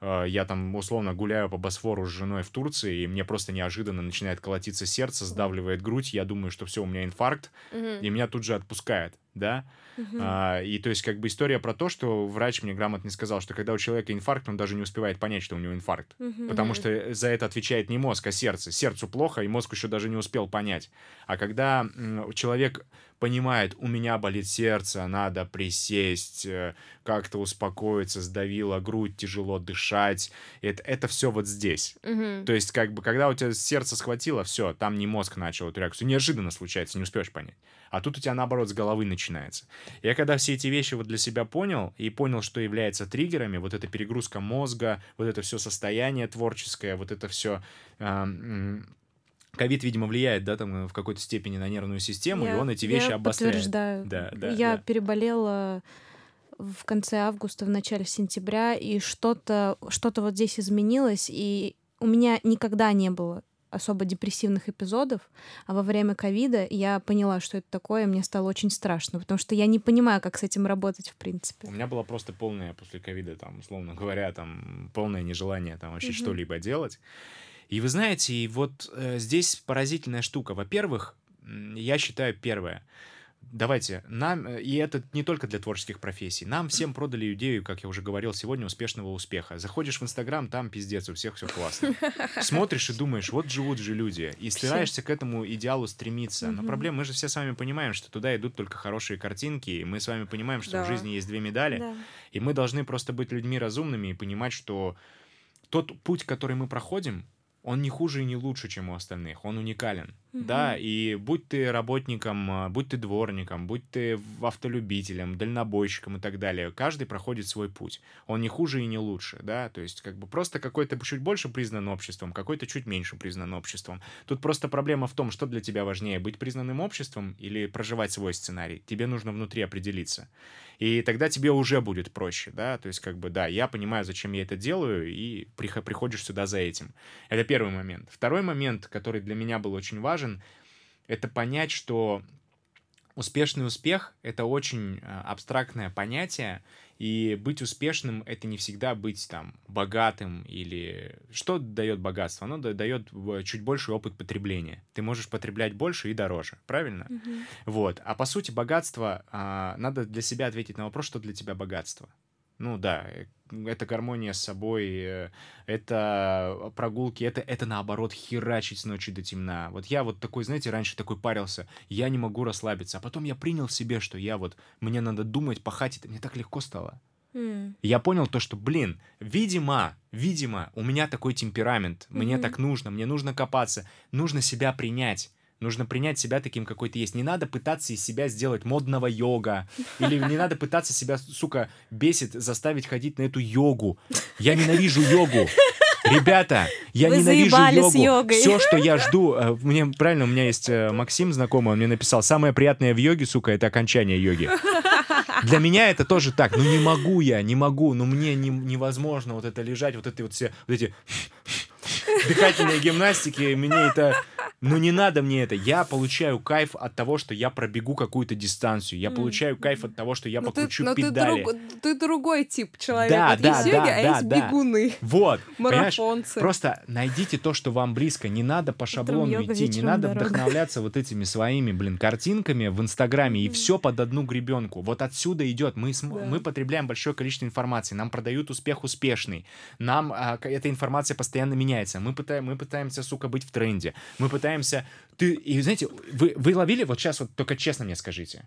э, я там условно гуляю по Босфору с женой в Турции, и мне просто неожиданно начинает колотиться сердце, сдавливает грудь, я думаю, что все, у меня инфаркт, угу. и меня тут же отпускает. Да, а, и то есть как бы история про то, что врач мне грамотно сказал, что когда у человека инфаркт, он даже не успевает понять, что у него инфаркт, потому что за это отвечает не мозг, а сердце. Сердцу плохо, и мозг еще даже не успел понять. А когда человек понимает, у меня болит сердце, надо присесть, э, как-то успокоиться, сдавила грудь, тяжело дышать. Это, это все вот здесь. Мгм. То есть, как бы, когда у тебя сердце схватило, все, там не мозг начал эту реакцию. Неожиданно случается, не успеешь понять. А тут у тебя, наоборот, с головы начинается. Я когда все эти вещи вот для себя понял, и понял, что является триггерами, вот эта перегрузка мозга, вот это все состояние творческое, вот это все... Ковид, видимо, влияет, да, там, в какой-то степени на нервную систему, и Я- он эти вещи я обостряет. подтверждаю. Да, да, я да. переболела в конце августа, в начале сентября, и что-то что вот здесь изменилось, и у меня никогда не было особо депрессивных эпизодов, а во время ковида я поняла, что это такое, и мне стало очень страшно, потому что я не понимаю, как с этим работать в принципе. У меня было просто полное после ковида, там, условно говоря, там, полное нежелание там вообще Мгм. что-либо делать. И вы знаете, и вот э, здесь поразительная штука. Во-первых, я считаю первое. Давайте, нам, э, и это не только для творческих профессий, нам всем продали идею, как я уже говорил сегодня, успешного успеха. Заходишь в Инстаграм, там пиздец, у всех все классно. <laughs> Смотришь и думаешь, вот живут же люди, и стараешься к этому идеалу стремиться. Но проблема, мы же все с вами понимаем, что туда идут только хорошие картинки, и мы с вами понимаем, что Да. в жизни есть две медали, Да. и мы должны просто быть людьми разумными и понимать, что тот путь, который мы проходим, он не хуже и не лучше, чем у остальных. Он уникален. Мгм. Да, и будь ты работником, а, будь ты дворником, будь ты автолюбителем, дальнобойщиком и так далее, каждый проходит свой путь. Он не хуже и не лучше, да, то есть как бы просто какой-то чуть больше признан обществом, какой-то чуть меньше признан обществом. Тут просто проблема в том, что для тебя важнее, быть признанным обществом или проживать свой сценарий. Тебе нужно внутри определиться. И тогда тебе уже будет проще, да, то есть как бы, да, я понимаю, зачем я это делаю, и прихо- приходишь сюда за этим. Это первый момент. Второй момент, который для меня был очень важен, это понять, что успешный успех — это очень а, абстрактное понятие, и быть успешным — это не всегда быть там богатым или... Что дает богатство? Оно да- дает в- чуть больший опыт потребления. Ты можешь потреблять больше и дороже, правильно? Мгм. Вот. А по сути, богатство, а, надо для себя ответить на вопрос, что для тебя богатство. Ну да, э, это гармония с собой, э, это прогулки, это, это наоборот херачить с ночи до темна. Вот я вот такой, знаете, раньше такой парился, я не могу расслабиться, а потом я принял в себе, что я вот, мне надо думать, пахать, это мне так легко стало. И Я понял то, что, блин, видимо, видимо, у меня такой темперамент, мне Мгм. так нужно, мне нужно копаться, нужно себя принять. Нужно принять себя таким, какой ты есть. Не надо пытаться из себя сделать модного йога. Или не надо пытаться себя, сука, бесит заставить ходить на эту йогу. Я ненавижу йогу. Ребята, я Вы ненавижу с йогу. йогой. Все, что я жду, э, мне правильно, у меня есть э, Максим знакомый, он мне написал, самое приятное в йоге, сука, это окончание йоги. Для меня это тоже так. Ну не могу я, не могу, ну мне не- невозможно вот это лежать, вот эти вот все, вот эти дыхательные гимнастики, мне это... Ну не надо мне это. Я получаю кайф от того, что я пробегу какую-то дистанцию. Я получаю кайф от того, что я Ну ты, покручу но ты, педали. друг- ты другой тип человека. Да, да, есть йоги, да, а да, есть да. бегуны, Вот, <laughs> марафонцы. Просто найдите то, что вам близко. Не надо по шаблону йога, идти, не надо дорога. вдохновляться вот этими своими, блин, картинками в Инстаграме и все под одну гребенку. Вот отсюда идет. Мы, Да. мы потребляем большое количество информации. Нам продают успех успешный. Нам а, эта информация постоянно меняется. Мы, пытаем, мы пытаемся, сука, быть в тренде. Мы пытаемся... Ты, и знаете, вы, вы ловили, вот сейчас вот только честно мне скажите,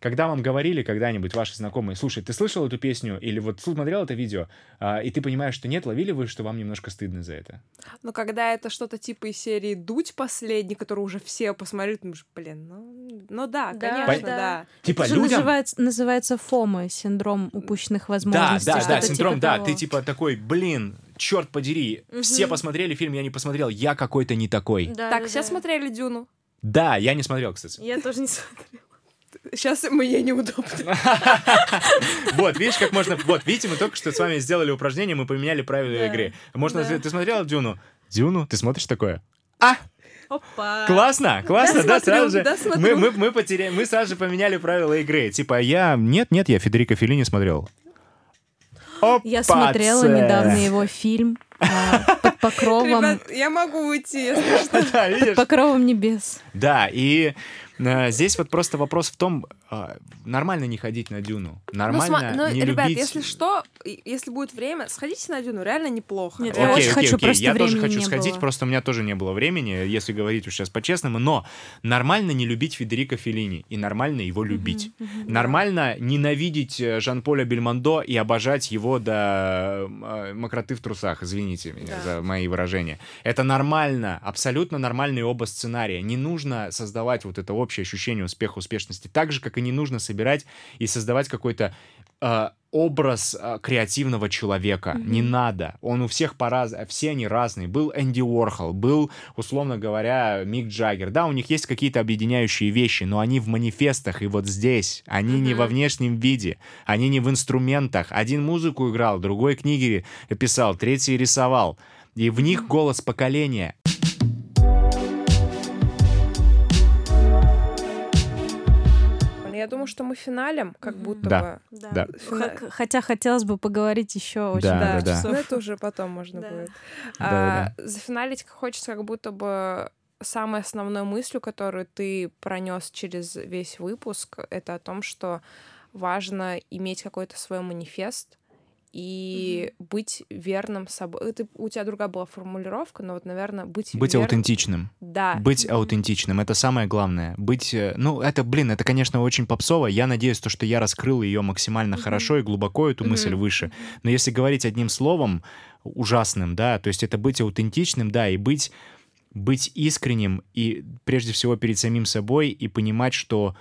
когда вам говорили когда-нибудь ваши знакомые, слушай, ты слышал эту песню или вот смотрел это видео, а, и ты понимаешь, что нет, ловили вы, что вам немножко стыдно за это? Но когда это что-то типа из серии «Дудь» последний, который уже все посмотрели, ты думаешь, блин, ну, ну да, Да, конечно, да. да. Типа Это же людям... называется, называется ФОМО, синдром упущенных Да, возможностей. да, да, что-то синдром, типа да, того. ты типа такой, блин, черт подери, все Мгм. посмотрели фильм, я не посмотрел, я какой-то не такой. Да, так, да, все да. смотрели «Дюну». Да, я не смотрел, кстати. Я тоже не смотрела. Сейчас мне неудобно. <laughs> Вот, видишь, как можно... Вот, видите, мы только что с вами сделали упражнение, мы поменяли правила игры. Можно... Ты смотрела Дюну? Дюну? Ты смотришь такое? А, Опа. классно, классно, да, сразу же. да. Мы, мы, мы, потеря- мы сразу же поменяли правила игры. Типа, я... Нет, нет, я Федерико Феллини смотрел. Я смотрела недавно его фильм а, «Под покровом... Ребят, я могу уйти, если что. <laughs> Под покровом небес. Да, и здесь вот просто вопрос в том, э, нормально не ходить на дюну, нормально ну, не ребят, любить... если что, если будет время, сходите на дюну, реально неплохо. Нет, Окей, я очень окей, хочу, окей. просто Я тоже хочу не сходить, было. просто у меня тоже не было времени, если говорить уж сейчас по-честному, но нормально не любить Федерико Феллини и нормально его любить. Нормально ненавидеть э, Жан-Поля Бельмондо и обожать его до э, мокроты в трусах, извините меня Да. за мои выражения. Это нормально, абсолютно нормальные оба сценария. Не нужно создавать вот это общее ощущение успеха, успешности, так же, как и не нужно собирать и создавать какой-то э, образ э, креативного человека. Не надо. Он у всех по раз... Все они разные. Был Энди Уорхол, был, условно говоря, Мик Джаггер. Да, у них есть какие-то объединяющие вещи, но они в манифестах и вот здесь. Они не во внешнем виде. Они не в инструментах. Один музыку играл, другой книги писал, третий рисовал. И в них голос поколения. Я думаю, что мы финалем, как будто Да. бы. Да. Х- Хотя хотелось бы поговорить еще очень Да, много да, да. часов. Но это уже потом можно Да. будет. Да, А, зафиналить хочется как будто бы самой основной мыслью, которую ты пронес через весь выпуск, это о том, что важно иметь какой-то свой манифест и быть верным собой. Это, у тебя другая была формулировка, но вот, наверное, быть Быть верным- аутентичным. Да. Быть аутентичным, это самое главное. Быть, э, ну, это, блин, это, конечно, очень попсово. Я надеюсь, то, что я раскрыл ее максимально хорошо и глубоко, эту мысль Мгм. выше. Но если говорить одним словом, ужасным, да, то есть это быть аутентичным, да, и быть, быть искренним, и прежде всего перед самим собой, и понимать, что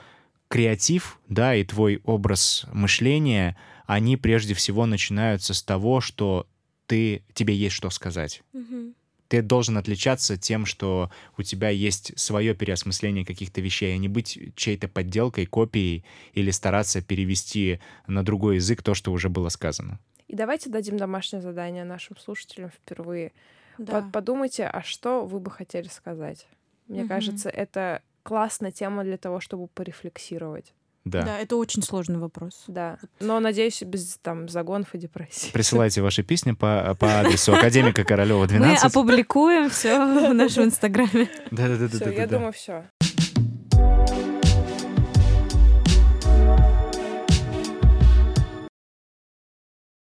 креатив, да, и твой образ мышления, они прежде всего начинаются с того, что ты, тебе есть что сказать Мгм. ты должен отличаться тем, что у тебя есть свое переосмысление каких-то вещей, а не быть чьей-то подделкой, копией или стараться перевести на другой язык то, что уже было сказано. И давайте дадим домашнее задание нашим слушателям впервые. Да. Под- Подумайте, а что вы бы хотели сказать? Мне Мгм. кажется, это классная тема для того, чтобы порефлексировать. Да. Да, это очень сложный вопрос. Да. Но, надеюсь, без там загонов и депрессий. Присылайте ваши песни по, по адресу Академика Королева Мы 12. опубликуем все в нашем инстаграме. Да-да-да. Все, я думаю, все.